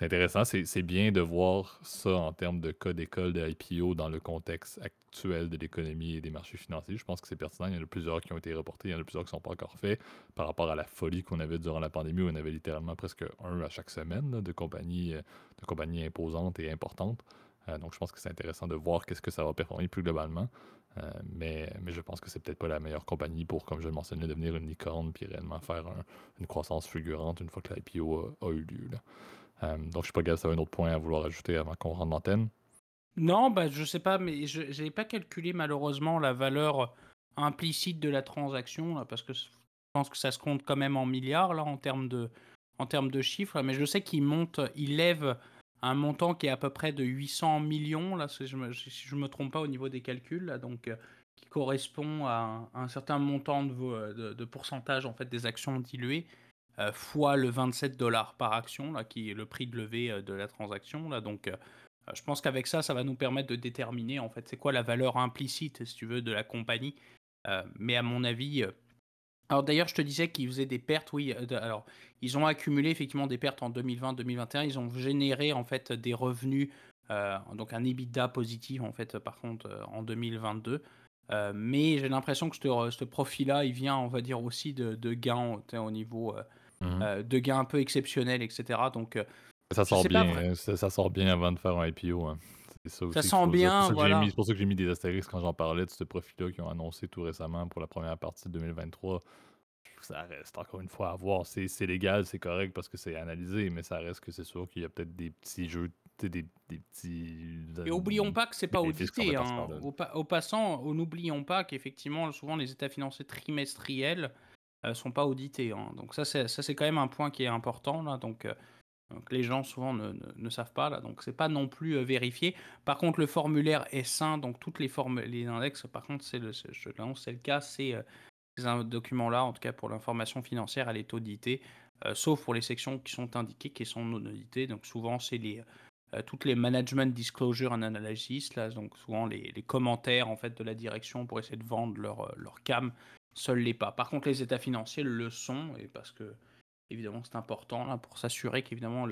intéressant. C'est bien de voir ça en termes de cas d'école de IPO dans le contexte actuel de l'économie et des marchés financiers. Je pense que c'est pertinent. Il y en a plusieurs qui ont été reportés, il y en a plusieurs qui ne sont pas encore faits par rapport à la folie qu'on avait durant la pandémie où on avait littéralement presque un à chaque semaine de, compagnies, de compagnies imposantes et importantes. Euh, donc, je pense que c'est intéressant de voir qu'est-ce que ça va performer plus globalement. Euh, mais, mais je pense que c'est peut-être pas la meilleure compagnie pour, comme je le mentionnais, devenir une licorne puis réellement faire une croissance fulgurante une fois que l'IPO a, a, eu lieu. Euh, donc, je ne sais pas, si ça a un autre point à vouloir ajouter avant qu'on rentre l'antenne. Non, bah, je sais pas, mais je n'avais pas calculé malheureusement la valeur implicite de la transaction, parce que je pense que ça se compte quand même en milliards là, en termes de, en termes de chiffres. Mais je sais qu'il monte, il lève un montant qui est à peu près de 800 millions, là, si je ne me, trompe pas au niveau des calculs, là, donc, euh, qui correspond à un, certain montant de, de, pourcentage en fait, des actions diluées, euh, fois le 27 dollars par action, là, qui est le prix de levée euh, de la transaction. Là, donc, je pense qu'avec ça, ça va nous permettre de déterminer en fait c'est quoi la valeur implicite, si tu veux, de la compagnie. mais à mon avis, alors d'ailleurs, je te disais qu'ils faisaient des pertes, oui. Euh, alors, ils ont accumulé effectivement des pertes en 2020-2021. Ils ont généré en fait des revenus, euh, donc un EBITDA positif en fait, par contre, euh, en 2022. mais j'ai l'impression que ce, profil-là, il vient, on va dire, aussi de, gains au niveau mmh de gains un peu exceptionnels, etc. Donc, ça sort bien. Ça, sort bien avant de faire un IPO. Hein. Ça, ça sent bien, voilà. C'est pour ça que j'ai mis des astérisques quand j'en parlais de ce profil-là qu'ils ont annoncé tout récemment pour la première partie de 2023. Ça reste encore une fois à voir. C'est légal, c'est correct parce que c'est analysé, mais ça reste que c'est sûr qu'il y a peut-être des petits jeux, des, des petits. Et oublions pas que c'est pas audité. Hein. Au, passant, n'oublions pas qu'effectivement, souvent les états financiers trimestriels euh, sont pas audités. Hein. Donc ça, c'est quand même un point qui est important là. Donc euh, les gens souvent ne, savent pas là, donc c'est pas non plus euh, vérifié. Par contre, le formulaire est sain, donc toutes les formes, les index, par contre, c'est le, c'est le cas, c'est euh, ces documents-là, en tout cas pour l'information financière, elle est auditée, euh, sauf pour les sections qui sont indiquées, qui sont non auditées. Donc souvent, c'est les toutes les management disclosure and analysis, là, donc souvent les, les, commentaires en fait de la direction pour essayer de vendre leur, leur cam, seuls les pas. Par contre, les états financiers le sont, et parce que Évidemment, c'est important là, pour s'assurer qu'évidemment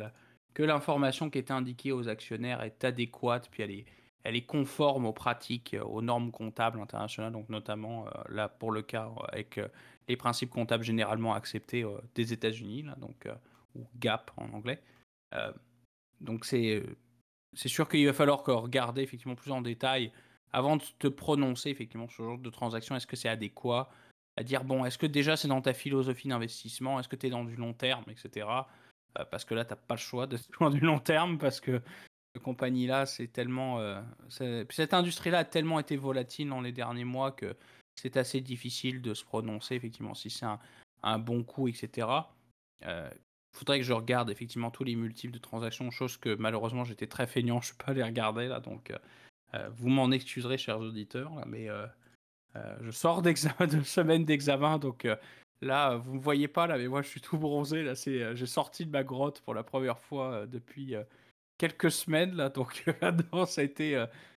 que l'information qui est indiquée aux actionnaires est adéquate, puis elle est, elle est conforme aux pratiques, euh, aux normes comptables internationales, donc notamment euh, là pour le cas euh, avec les principes comptables généralement acceptés des États-Unis, donc ou GAP en anglais. donc c'est c'est sûr qu'il va falloir regarder effectivement plus en détail avant de te prononcer effectivement sur ce genre de transaction. Est-ce que c'est adéquat? À dire bon, est-ce que déjà c'est dans ta philosophie d'investissement? Est-ce que tu es dans du long terme, etc. Euh, parce que là, tu pas le choix de dans du long terme parce que cette compagnie-là, c'est tellement. Euh, cette industrie-là a tellement été volatile dans les derniers mois que c'est assez difficile de se prononcer, effectivement, si c'est un, bon coup, etc. Il euh, faudrait que je regarde effectivement tous les multiples de transactions, chose que malheureusement j'étais très feignant, je ne peux pas les regarder là, donc vous m'en excuserez, chers auditeurs, mais euh, je sors de semaine d'examen, donc euh, là, vous ne voyez pas, là, mais moi, je suis tout bronzé. Là, c'est, euh, j'ai sorti de ma grotte pour la première fois depuis quelques semaines, là, donc là ça a été,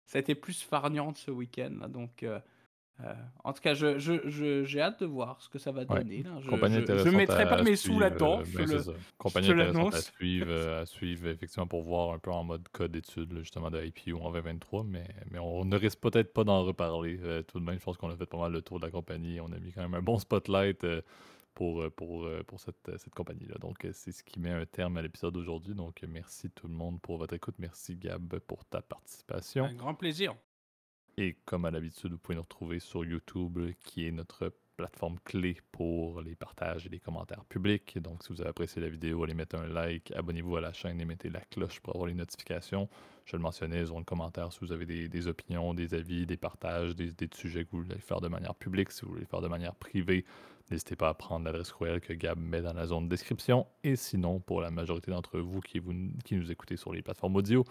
ça a été plus farniante ce week-end, là, donc. Euh, en tout cas, j'ai je, je, hâte de voir ce que ça va donner. Là. Je ne mettrai pas mes sous là-dedans. Ben, je Compagnie intéressante à suivre, à suivre, effectivement, pour voir un peu en mode code d'étude, justement, de IPO en 2023. Mais, mais on ne risque peut-être pas d'en reparler. Euh, tout de même, je pense qu'on a fait pas mal le tour de la compagnie. On a mis quand même un bon spotlight euh, pour, pour, pour cette, cette compagnie-là. Donc, c'est ce qui met un terme à l'épisode d'aujourd'hui. Donc, merci tout le monde pour votre écoute. Merci, Gab, pour ta participation. Un grand plaisir. Et comme à l'habitude, vous pouvez nous retrouver sur YouTube, qui est notre plateforme clé pour les partages et les commentaires publics. Donc, si vous avez apprécié la vidéo, allez mettre un like, abonnez-vous à la chaîne et mettez la cloche pour avoir les notifications. Je le mentionnais, dans le commentaire si vous avez des, opinions, des avis, des partages, des, sujets que vous voulez faire de manière publique, si vous voulez faire de manière privée. N'hésitez pas à prendre l'adresse courriel que Gab met dans la zone de description. Et sinon, pour la majorité d'entre vous qui, vous qui nous écoutez sur les plateformes audio,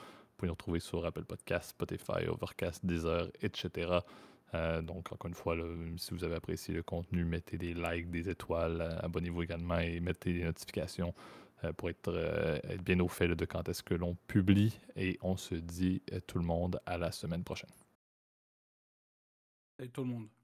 pouvez nous retrouver sur Apple Podcast, Spotify, Overcast, Deezer, etc. Euh, donc, encore une fois, si vous avez apprécié le contenu, mettez des likes, des étoiles, euh, abonnez-vous également et mettez des notifications euh, pour être, bien au fait de quand est-ce que l'on publie. Et on se dit tout le monde à la semaine prochaine. Salut tout le monde.